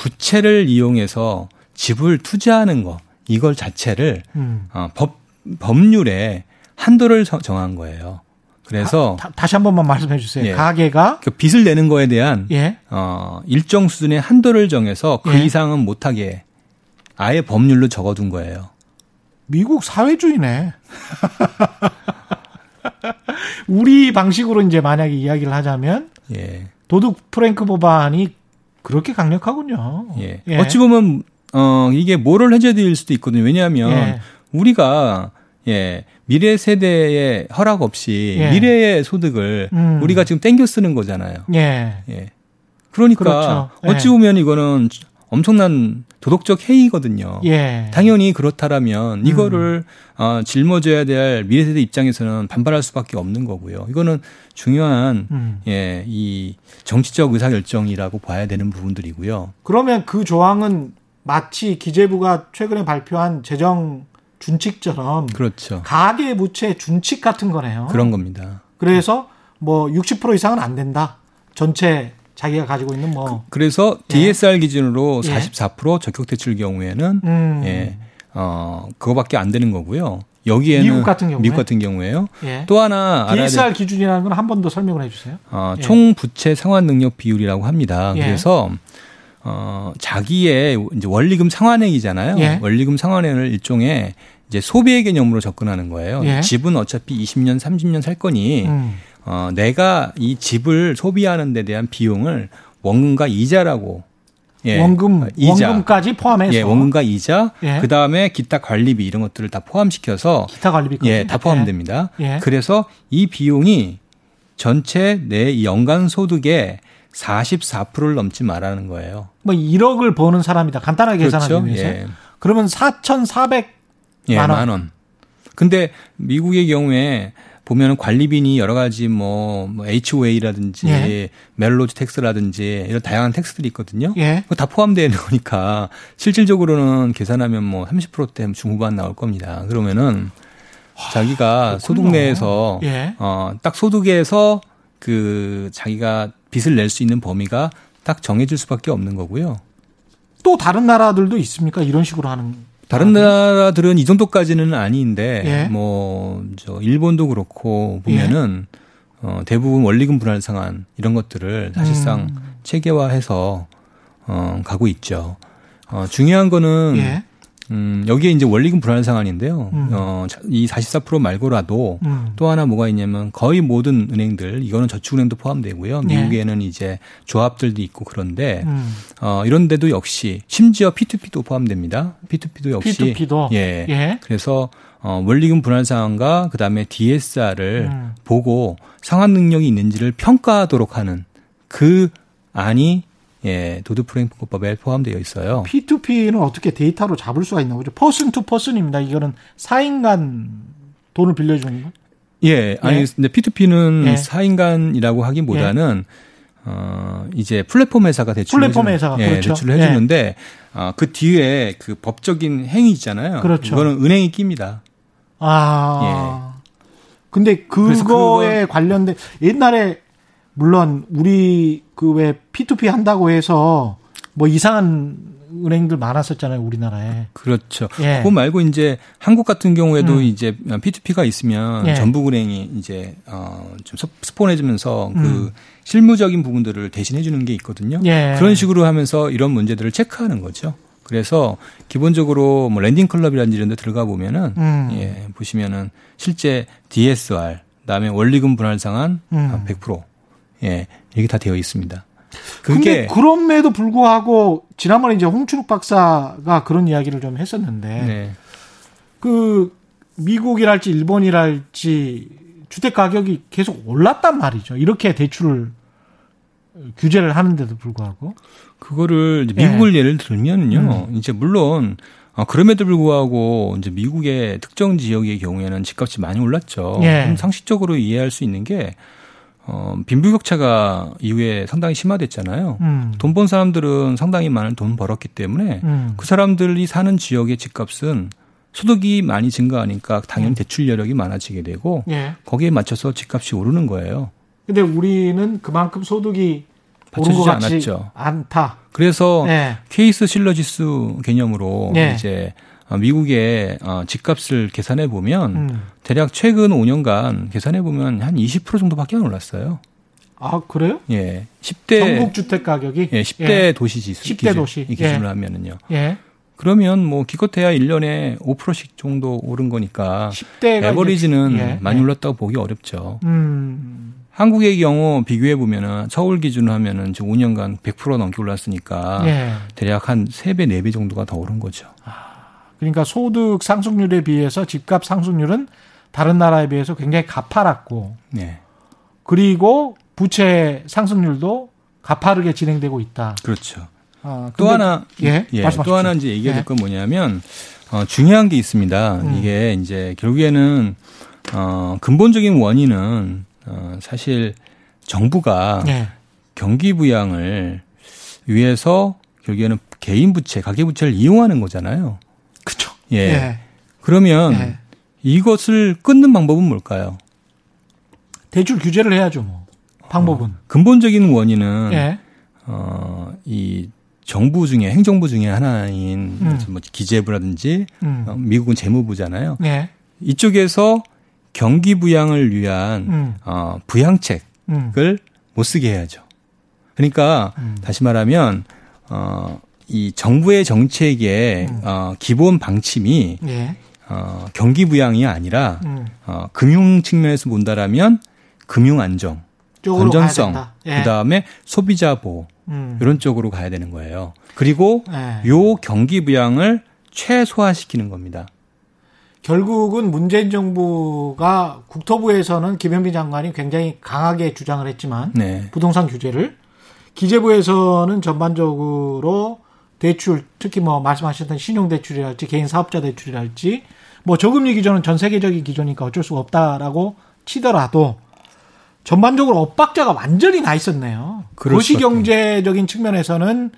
부채를 이용해서 집을 투자하는 거 이걸 자체를 음. 어, 법 법률에 한도를 정한 거예요. 그래서 다, 시한 번만 말씀해 주세요. 예. 가계가 그 빚을 내는 거에 대한 예. 어, 일정 수준의 한도를 정해서 그 예. 이상은 못하게 아예 법률로 적어둔 거예요. 미국 사회주의네. (laughs) 우리 방식으로 이제 만약에 이야기를 하자면 예. 도둑 프랭크 법안이 그렇게 강력하군요. 예. 예. 어찌 보면 어 이게 모럴 해제될 수도 있거든요. 왜냐하면 예. 우리가 예 미래 세대의 허락 없이 예. 미래의 소득을 음. 우리가 지금 땡겨 쓰는 거잖아요. 예. 예. 그러니까 그렇죠. 어찌 예. 보면 이거는 엄청난 도덕적 해이거든요. 예. 당연히 그렇다라면 이거를 음. 어, 짊어져야 될 미래 세대 입장에서는 반발할 수밖에 없는 거고요. 이거는 중요한 음. 예, 이 정치적 의사 결정이라고 봐야 되는 부분들이고요. 그러면 그 조항은 마치 기재부가 최근에 발표한 재정 준칙처럼 그렇죠. 가계 부채 준칙 같은 거네요. 그런 겁니다. 그래서 뭐 60% 이상은 안 된다. 전체 자기가 가지고 있는 뭐 그, 래서 DSR 예. 기준으로 44% 예. 적격 대출 경우에는 음. 예. 어, 그거밖에 안 되는 거고요. 여기에는 미국 같은 경우에 미국 같은 경우에요. 예. 또 하나 DSR 기준이라는 건 한 번 더 설명을 해 주세요. 어, 예. 총 부채 상환 능력 비율이라고 합니다. 예. 그래서 어, 자기의 이제 원리금 상환액이잖아요. 예. 원리금 상환액을 일종의 이제 소비의 개념으로 접근하는 거예요. 예. 집은 어차피 20년, 30년 살 거니 음. 어, 내가 이 집을 소비하는 데 대한 비용을 원금과 이자라고 예. 원금 이자. 원금까지 포함해서 예, 원금과 이자 예. 그다음에 기타 관리비 이런 것들을 다 포함시켜서 기타 관리비 예, 다 포함됩니다. 예. 예. 그래서 이 비용이 전체 내 연간 소득의 44%를 넘지 말라는 거예요. 뭐 1억을 버는 사람이다. 간단하게 그렇죠? 계산하기 위해서. 예. 그러면 4,400 예, 만 원. 만 원. 근데 미국의 경우에 보면은 관리비니 여러 가지 뭐, 뭐 HOA라든지 예. Mello-Roos tax라든지 이런 다양한 tax들이 있거든요. 예. 그거 다 포함되는 거니까 실질적으로는 계산하면 뭐 30%대 중후반 나올 겁니다. 그러면은 자기가 소득 내에서 예. 어 딱 소득에서 그 자기가 빚을 낼 수 있는 범위가 딱 정해질 수밖에 없는 거고요. 또 다른 나라들도 있습니까? 이런 식으로 하는 다른 아, 네. 나라들은 이 정도까지는 아닌데 예. 뭐저 일본도 그렇고 보면은 예. 어 대부분 원리금 분할 상한 이런 것들을 사실상 음. 체계화해서 어 가고 있죠. 어 중요한 거는 예. 음, 여기에 이제 원리금 불안 상한인데요. 음. 어, 이 44% 말고라도 음. 또 하나 뭐가 있냐면 거의 모든 은행들 이거는 저축은행도 포함되고요. 네. 미국에는 이제 조합들도 있고 그런데 음. 어, 이런 데도 역시 심지어 P2P도 포함됩니다. P2P도 역시 P2P도 예. 예. 그래서 어, 원리금 분할 상환과 그 다음에 DSR을 음. 보고 상환 능력이 있는지를 평가하도록 하는 그 안이 예, 도드 프랭크법에 포함되어 있어요. P2P는 어떻게 데이터로 잡을 수가 있나 보죠? person to person입니다. 이거는 사인 간 돈을 빌려주는 거? 예, 아니 예. 근데 P2P는 예. 4인간이라고 하기보다는 예. 어, 이제 플랫폼 회사가 대출을 플랫폼 해주는, 회사가 예, 그렇죠. 대출을 해 주는데 예. 어, 그 뒤에 그 법적인 행위 있잖아요. 그렇죠. 그거는 은행이 낍니다. 아. 예. 근데 그거에 관련된 옛날에 물론 우리 그 왜 P2P 한다고 해서 뭐 이상한 은행들 많았었잖아요, 우리나라에. 그렇죠. 예. 그거 말고 이제 한국 같은 경우에도 음. 이제 P2P가 있으면 예. 전북은행이 이제 어좀 스폰해 주면서 그 음. 그 실무적인 부분들을 대신해 주는 게 있거든요. 예. 그런 식으로 하면서 이런 문제들을 체크하는 거죠. 그래서 기본적으로 뭐 Lending Club이라든지 이런 데 들어가 보면은 음. 예, 보시면은 실제 DSR 그다음에 원리금 분할 상환 음. 100% 예, 이게 다 되어 있습니다. 그게 그럼에도 불구하고 지난번에 이제 홍춘욱 박사가 그런 이야기를 좀 했었는데 네. 그 미국이랄지 일본이랄지 주택 가격이 계속 올랐단 말이죠. 이렇게 대출을 규제를 하는데도 불구하고 그거를 미국을 예. 를 들면요. 음. 이제 물론 아, 그럼에도 불구하고 이제 미국의 특정 지역의 경우에는 집값이 많이 올랐죠. 예. 상식적으로 이해할 수 있는 게 어, 빈부격차가 이후에 상당히 심화됐잖아요. 음. 돈번 사람들은 상당히 많은 돈 벌었기 때문에 음. 그 사람들이 사는 지역의 집값은 소득이 많이 증가하니까 당연히 음. 대출 여력이 많아지게 되고 예. 거기에 맞춰서 집값이 오르는 거예요. 근데 우리는 그만큼 소득이 받쳐주지 않았죠. 않다. 그래서 예. 케이스 실러 지수 개념으로 예. 이제 어, 미국의 어, 집값을 계산해 보면 음. 대략 최근 5년간 계산해 보면 한 20% 정도밖에 안 올랐어요. 아 그래요? 예, 10대 전국 주택 가격이 예, 10대 예. 도시 지수 10대 기준, 도시 이 기준으로 예. 하면은요. 예. 그러면 뭐 기껏해야 1년에 5%씩 정도 오른 거니까 10대가 에버리지는 예. 많이 예. 올랐다고 보기 어렵죠. 음. 한국의 경우 비교해 보면은 서울 기준으로 하면은 지금 5년간 100% 넘게 올랐으니까 예. 대략 한 3배, 4배 정도가 더 오른 거죠. 아. 그러니까 소득 상승률에 비해서 집값 상승률은 다른 나라에 비해서 굉장히 가파랐고, 네. 그리고 부채 상승률도 가파르게 진행되고 있다. 그렇죠. 아, 또 하나 예, 예 또 하나 이제 얘기해야 될건 예. 뭐냐면 어, 중요한 게 있습니다. 음. 이게 이제 결국에는 어, 근본적인 원인은 어, 사실 정부가 예. 경기 부양을 위해서 결국에는 개인 부채, 가계 부채를 이용하는 거잖아요. 그렇죠. 예. 예. 그러면 예. 이것을 끊는 방법은 뭘까요? 대출 규제를 해야죠, 뭐. 방법은. 어, 근본적인 원인은 예. 어, 이 정부 중에 행정부 중에 하나인 음. 뭐 기재부라든지 음. 어, 미국은 재무부잖아요. 예. 이쪽에서 경기 부양을 위한 음. 어, 부양책을 음. 못 쓰게 해야죠. 그러니까 음. 다시 말하면 어 이 정부의 정책의 음. 어, 기본 방침이 예. 어, 경기 부양이 아니라 음. 어, 금융 측면에서 본다라면 금융 안정, 건전성, 예. 그다음에 소비자 보호 음. 이런 쪽으로 가야 되는 거예요. 그리고 예. 요 경기 부양을 최소화시키는 겁니다. 결국은 문재인 정부가 국토부에서는 김현미 장관이 굉장히 강하게 주장을 했지만 네. 부동산 규제를 기재부에서는 전반적으로 대출 특히 뭐 말씀하셨던 신용 대출이랄지 개인 사업자 대출이랄지 뭐 저금리 기준은 전 세계적인 기준이니까 어쩔 수가 없다라고 치더라도 전반적으로 엇박자가 완전히 나 있었네요. 거시 경제적인 측면에서는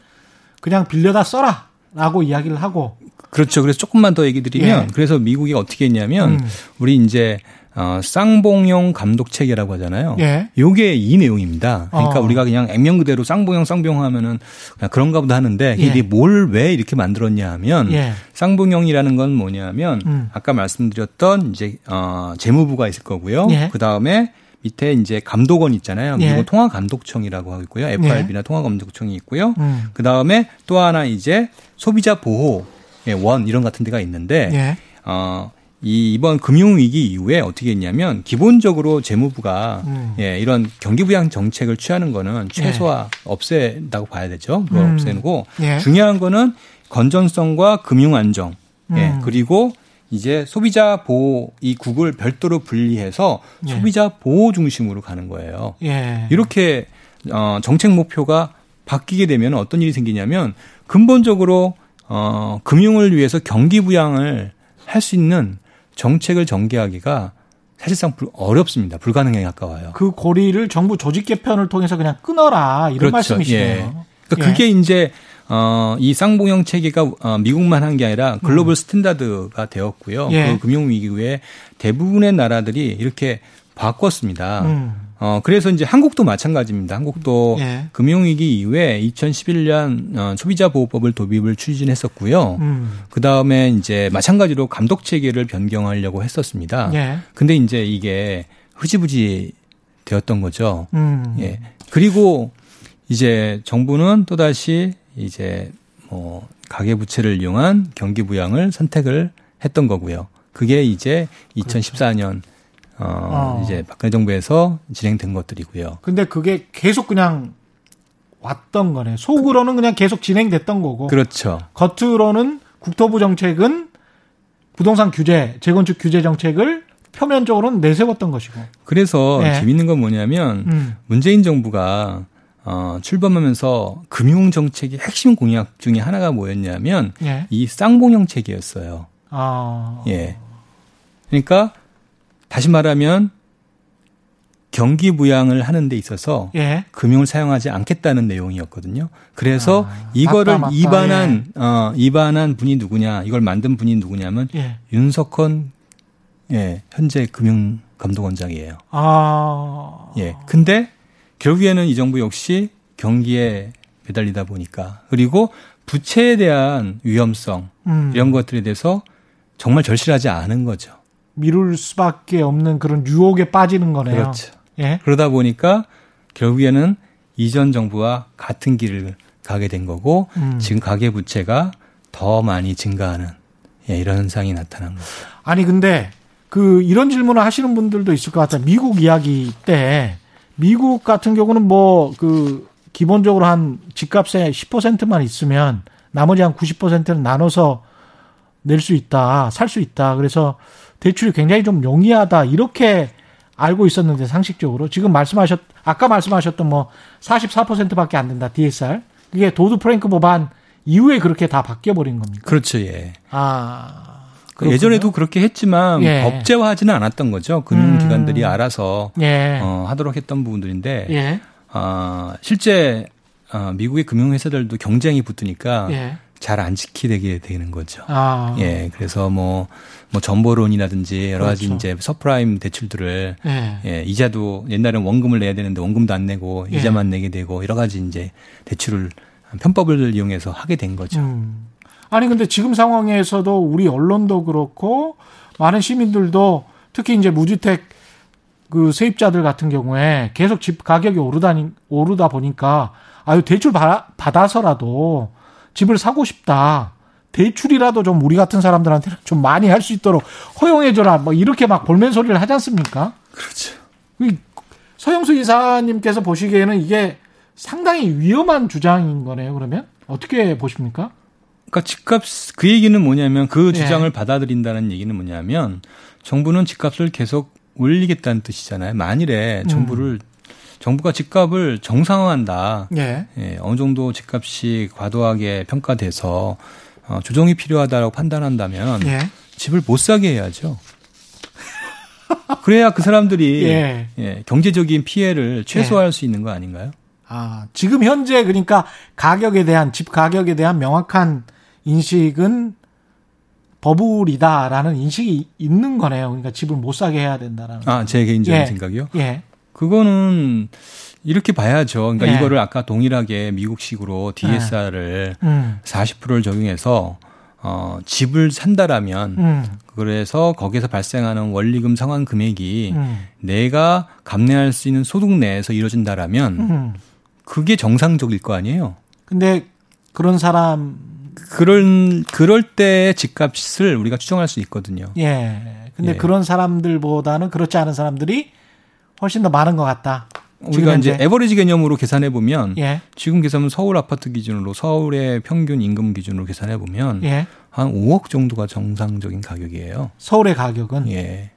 그냥 빌려다 써라 라고 이야기를 하고 그렇죠. 그래서 조금만 더 얘기 드리면 예. 그래서 미국이 어떻게 했냐면 음. 우리 이제 어, 쌍봉용 감독 체계라고 하잖아요. 예. 요게 이 내용입니다. 그러니까 어. 우리가 그냥 액면 그대로 쌍봉용 쌍봉 하면은 그냥 그런가 보다 하는데 예. 이게 뭘 왜 이렇게 만들었냐 하면 예. 쌍봉용이라는 건 뭐냐면 음. 아까 말씀드렸던 이제 어 재무부가 있을 거고요. 예. 그다음에 밑에 이제 감독원 있잖아요. 미국 예. 통화감독청이라고 하고 있고요. FRB나 예. 통화감독청이 있고요. 음. 그 다음에 또 하나 이제 소비자 보호 예, 원 이런 같은 데가 있는데 예. 어, 이 이번 금융 위기 이후에 어떻게 했냐면 기본적으로 재무부가 음. 예, 이런 경기 부양 정책을 취하는 거는 최소화 예. 없앤다고 봐야 되죠. 그걸 음. 없애고 예. 중요한 거는 건전성과 금융 안정 예, 음. 그리고 이제 소비자 보호 이 국을 별도로 분리해서 예. 소비자 보호 중심으로 가는 거예요. 예. 이렇게 어 정책 목표가 바뀌게 되면 어떤 일이 생기냐면 근본적으로 어 금융을 위해서 경기 부양을 할 수 있는 정책을 전개하기가 사실상 어렵습니다. 불가능에 가까워요. 그 고리를 정부 조직 개편을 통해서 그냥 끊어라 이런 그렇죠. 말씀이시네요. 예. 그러니까 예. 그게 이제 어, 이 쌍봉형 체계가 어, 미국만 한 게 아니라 글로벌 음. standard가 되었고요. 예. 그 금융 위기 후에 대부분의 나라들이 이렇게 바꿨습니다. 음. 어, 그래서 이제 한국도 마찬가지입니다. 한국도 예. 금융위기 이후에 2011년 어, 소비자보호법을 도입을 추진했었고요. 음. 그 다음에 이제 마찬가지로 감독 체계를 변경하려고 했었습니다. 예. 근데 이제 이게 흐지부지 되었던 거죠. 음. 예. 그리고 이제 정부는 또다시 이제 뭐 가계 부채를 이용한 경기 부양을 선택을 했던 거고요. 그게 이제 2014년 어, 어, 이제 박근혜 정부에서 진행된 것들이고요. 근데 그게 계속 그냥 왔던 거네. 속으로는 그냥 계속 진행됐던 거고. 그렇죠. 겉으로는 국토부 정책은 부동산 규제, 재건축 규제 정책을 표면적으로는 내세웠던 것이고. 그래서 네. 재밌는 건 뭐냐면 음. 문재인 정부가 어, 출범하면서 금융 정책의 핵심 공약 중에 하나가 뭐였냐면 예. 이 쌍봉형 체계였어요. 아. 예. 그러니까 다시 말하면 경기 부양을 하는 데 있어서 예. 금융을 사용하지 않겠다는 내용이었거든요. 그래서 아, 이거를 맞다, 맞다. 입안한 예. 어 입안한 분이 누구냐, 이걸 만든 분이 누구냐면 예. 윤석헌 예, 현재 금융 감독원장이에요. 아. 예. 근데 결국에는 이 정부 역시 경기에 매달리다 보니까 그리고 부채에 대한 위험성 음. 이런 것들에 대해서 정말 절실하지 않은 거죠. 미룰 수밖에 없는 그런 유혹에 빠지는 거네요. 그렇죠. 예? 그러다 보니까 결국에는 이전 정부와 같은 길을 가게 된 거고 음. 지금 가계 부채가 더 많이 증가하는 예, 이런 현상이 나타난 거죠. 아니 근데 그 이런 질문을 하시는 분들도 있을 것 같아요. 미국 이야기 때 미국 같은 경우는 뭐 그 기본적으로 한 집값의 10%만 있으면 나머지 한 90%는 나눠서 낼 수 있다, 살 수 있다. 그래서 대출이 굉장히 좀 용이하다 이렇게 알고 있었는데 상식적으로 지금 말씀하셨 아까 말씀하셨던 뭐 44%밖에 안 된다 DSR 이게 도드 프랭크 법안 이후에 그렇게 다 바뀌어 버린 겁니까? 그렇죠, 예. 아. 그렇군요. 예전에도 그렇게 했지만 예. 법제화하지는 않았던 거죠. 금융기관들이 음. 알아서 예. 어, 하도록 했던 부분들인데 예. 어, 실제 어, 미국의 금융회사들도 경쟁이 붙으니까 예. 잘 안 지키게 되는 거죠. 아. 예, 그래서 뭐, 뭐 jumbo loan이라든지 여러 가지 그렇죠. 이제 서프라임 대출들을 예. 예, 이자도 옛날에는 원금을 내야 되는데 원금도 안 내고 예. 이자만 내게 되고 여러 가지 이제 대출을 편법을 이용해서 하게 된 거죠. 음. 아니 근데 지금 상황에서도 우리 언론도 그렇고 많은 시민들도 특히 이제 무주택 그 세입자들 같은 경우에 계속 집 가격이 오르다니 오르다 보니까 아유 대출 받아, 받아서라도 집을 사고 싶다. 대출이라도 좀 우리 같은 사람들한테는 좀 많이 할 수 있도록 허용해줘라. 뭐 이렇게 막 볼멘 소리를 하지 않습니까? 그렇죠. 서영수 이사님께서 보시기에는 이게 상당히 위험한 주장인 거네요. 그러면 어떻게 보십니까? 그러니까 집값 그 얘기는 뭐냐면 그 예. 주장을 예. 받아들인다는 얘기는 뭐냐면 정부는 집값을 계속 올리겠다는 뜻이잖아요. 만일에 음. 정부를 정부가 집값을 정상화한다. 예. 예. 어느 정도 집값이 과도하게 평가돼서 어, 조정이 필요하다고 판단한다면 예. 집을 못 사게 해야죠. 그래야 그 사람들이 (laughs) 예. 예, 경제적인 피해를 최소화할 예. 수 있는 거 아닌가요? 아, 지금 현재 그러니까 가격에 대한 집 가격에 대한 명확한 인식은 버블이다라는 인식이 있는 거네요. 그러니까 집을 못 사게 해야 된다라는. 아, 제 개인적인 예. 생각이요? 예. 그거는 이렇게 봐야죠. 그러니까 예. 이거를 아까 동일하게 미국식으로 DSR을 예. 음. 40%를 적용해서 어, 집을 산다라면 음. 그래서 거기에서 발생하는 원리금 상환 금액이 음. 내가 감내할 수 있는 소득 내에서 이루어진다라면 음. 그게 정상적일 거 아니에요. 근데 그런 사람 그런 그럴 때의 집값을 우리가 추정할 수 있거든요. 예. 근데 예. 그런 사람들보다는 그렇지 않은 사람들이 훨씬 더 많은 것 같다. 우리가 이제 에버리지 개념으로 계산해 보면 예. 지금 계산은 서울 아파트 기준으로 서울의 평균 임금 기준으로 계산해 보면 예. 한 5억 정도가 정상적인 가격이에요. 서울의 가격은 예.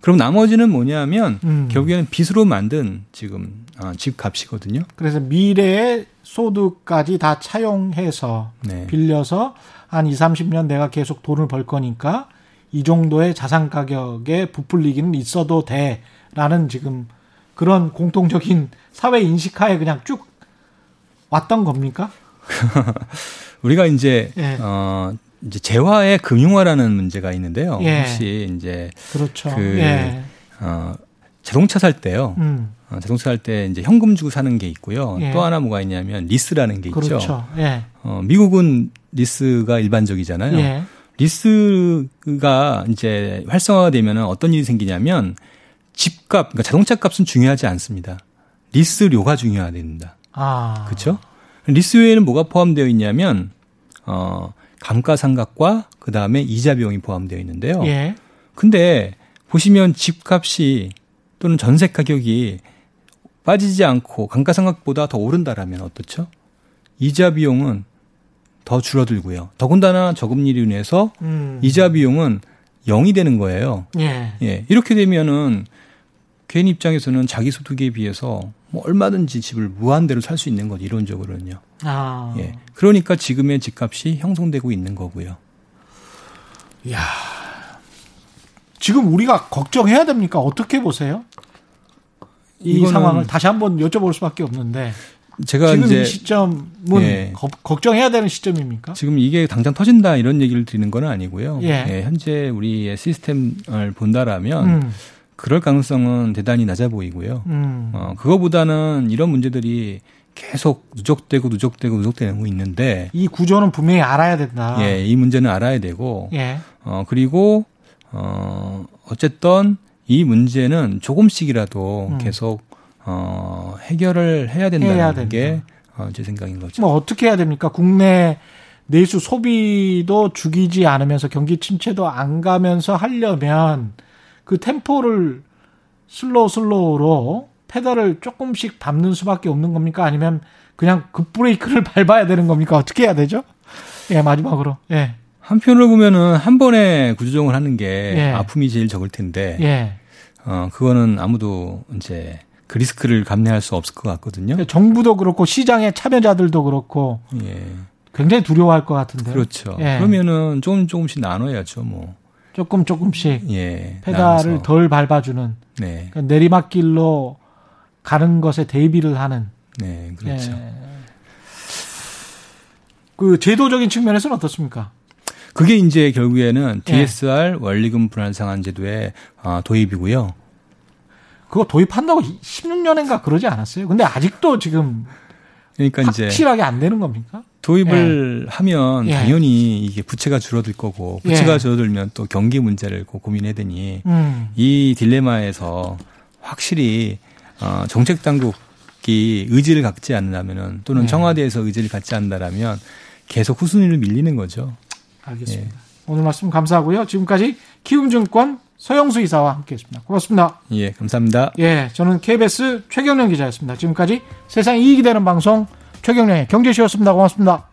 그럼 나머지는 뭐냐면 음. 결국에는 빚으로 만든 지금 어, 집 값이거든요. 그래서 미래의 소득까지 다 차용해서 네. 빌려서 한 2, 30년 내가 계속 돈을 벌 거니까 이 정도의 자산 가격에 부풀리기는 있어도 돼 라는 지금 그런 공통적인 사회 인식하에 그냥 쭉 왔던 겁니까? (laughs) 우리가 이제 예. 어 이제 재화의 금융화라는 문제가 있는데요. 예. 혹시 이제 그렇죠. 그 예. 어, 자동차 살 때요. 음. 어, 자동차 살 때 이제 현금 주고 사는 게 있고요. 예. 또 하나 뭐가 있냐면 리스라는 게 그렇죠. 있죠. 예. 어, 미국은 리스가 일반적이잖아요. 예. 리스가 이제 활성화가 되면 어떤 일이 생기냐면 집값, 그러니까 자동차 값은 중요하지 않습니다. 리스료가 중요합니다. 아. 그렇죠? 리스료에는 뭐가 포함되어 있냐면 어 감가상각과 그 다음에 이자 비용이 포함되어 있는데요. 예. 근데 보시면 집값이 또는 전세 가격이 빠지지 않고 감가상각보다 더 오른다라면 어떻죠? 이자 비용은 더 줄어들고요. 더군다나 저금리로 인해서 음. 이자 비용은 0이 되는 거예요. 예. 예. 이렇게 되면은 개인 입장에서는 자기 소득에 비해서 뭐 얼마든지 집을 무한대로 살 수 있는 것 이론적으로는요. 아. 예. 그러니까 지금의 집값이 형성되고 있는 거고요. 야. 지금 우리가 걱정해야 됩니까? 어떻게 보세요? 이 상황을 다시 한번 여쭤볼 수밖에 없는데. 제가 지금 이제 이 시점은 예. 거, 걱정해야 되는 시점입니까? 지금 이게 당장 터진다 이런 얘기를 드리는 건 아니고요. 예. 예, 현재 우리의 시스템을 본다라면 음. 그럴 가능성은 대단히 낮아 보이고요. 음. 어, 그거보다는 이런 문제들이 계속 누적되고 누적되고 누적되고 있는데 이 구조는 분명히 알아야 된다. 예, 이 문제는 알아야 되고 예. 어 그리고 어 어쨌든 이 문제는 조금씩이라도 음. 계속 어 해결을 해야 된다는 해야 게 어, 제 생각인 거죠. 뭐 어떻게 해야 됩니까? 국내 내수 소비도 죽이지 않으면서 경기 침체도 안 가면서 하려면 그 템포를 slow slow로 페달을 조금씩 밟는 수밖에 없는 겁니까? 아니면 그냥 급브레이크를 (laughs) 밟아야 되는 겁니까? 어떻게 해야 되죠? 예, 마지막으로. 예. 한편으로 보면은 한 번에 구조조정을 하는 게 예. 아픔이 제일 적을 텐데. 예. 어, 그거는 아무도 이제 그 리스크를 감내할 수 없을 것 같거든요. 정부도 그렇고 시장의 참여자들도 그렇고. 예. 굉장히 두려워할 것 같은데. 그렇죠. 예. 그러면은 조금 조금씩 나눠야죠, 뭐. 조금 조금씩 예, 페달을 나눠서. 덜 밟아주는 네. 그러니까 내리막길로 가는 것에 대비를 하는. 네, 그렇죠. 예. 그 제도적인 측면에서는 어떻습니까? 그게 이제 결국에는 DSR 예. 원리금 분할 상환 제도의 아, 도입이고요. 그거 도입한다고 16년인가 그러지 않았어요? 근데 아직도 지금 그러니까 확실하게 이제 확실하게 안 되는 겁니까? 도입을 예. 하면 예. 당연히 이게 부채가 줄어들 거고 부채가 예. 줄어들면 또 경기 문제를 고민해야 되니 음. 이 딜레마에서 확실히 어, 정책 당국이 의지를 갖지 않는다면은 또는 예. 청와대에서 의지를 갖지 않는다라면 계속 후순위를 밀리는 거죠. 알겠습니다. 예. 오늘 말씀 감사하고요. 지금까지 키움증권 서영수 이사와 함께했습니다. 고맙습니다. 예, 감사합니다. 예, 저는 KBS 최경련 기자였습니다. 지금까지 세상 이익이 되는 방송 최경련의 경제쇼였습니다. 고맙습니다.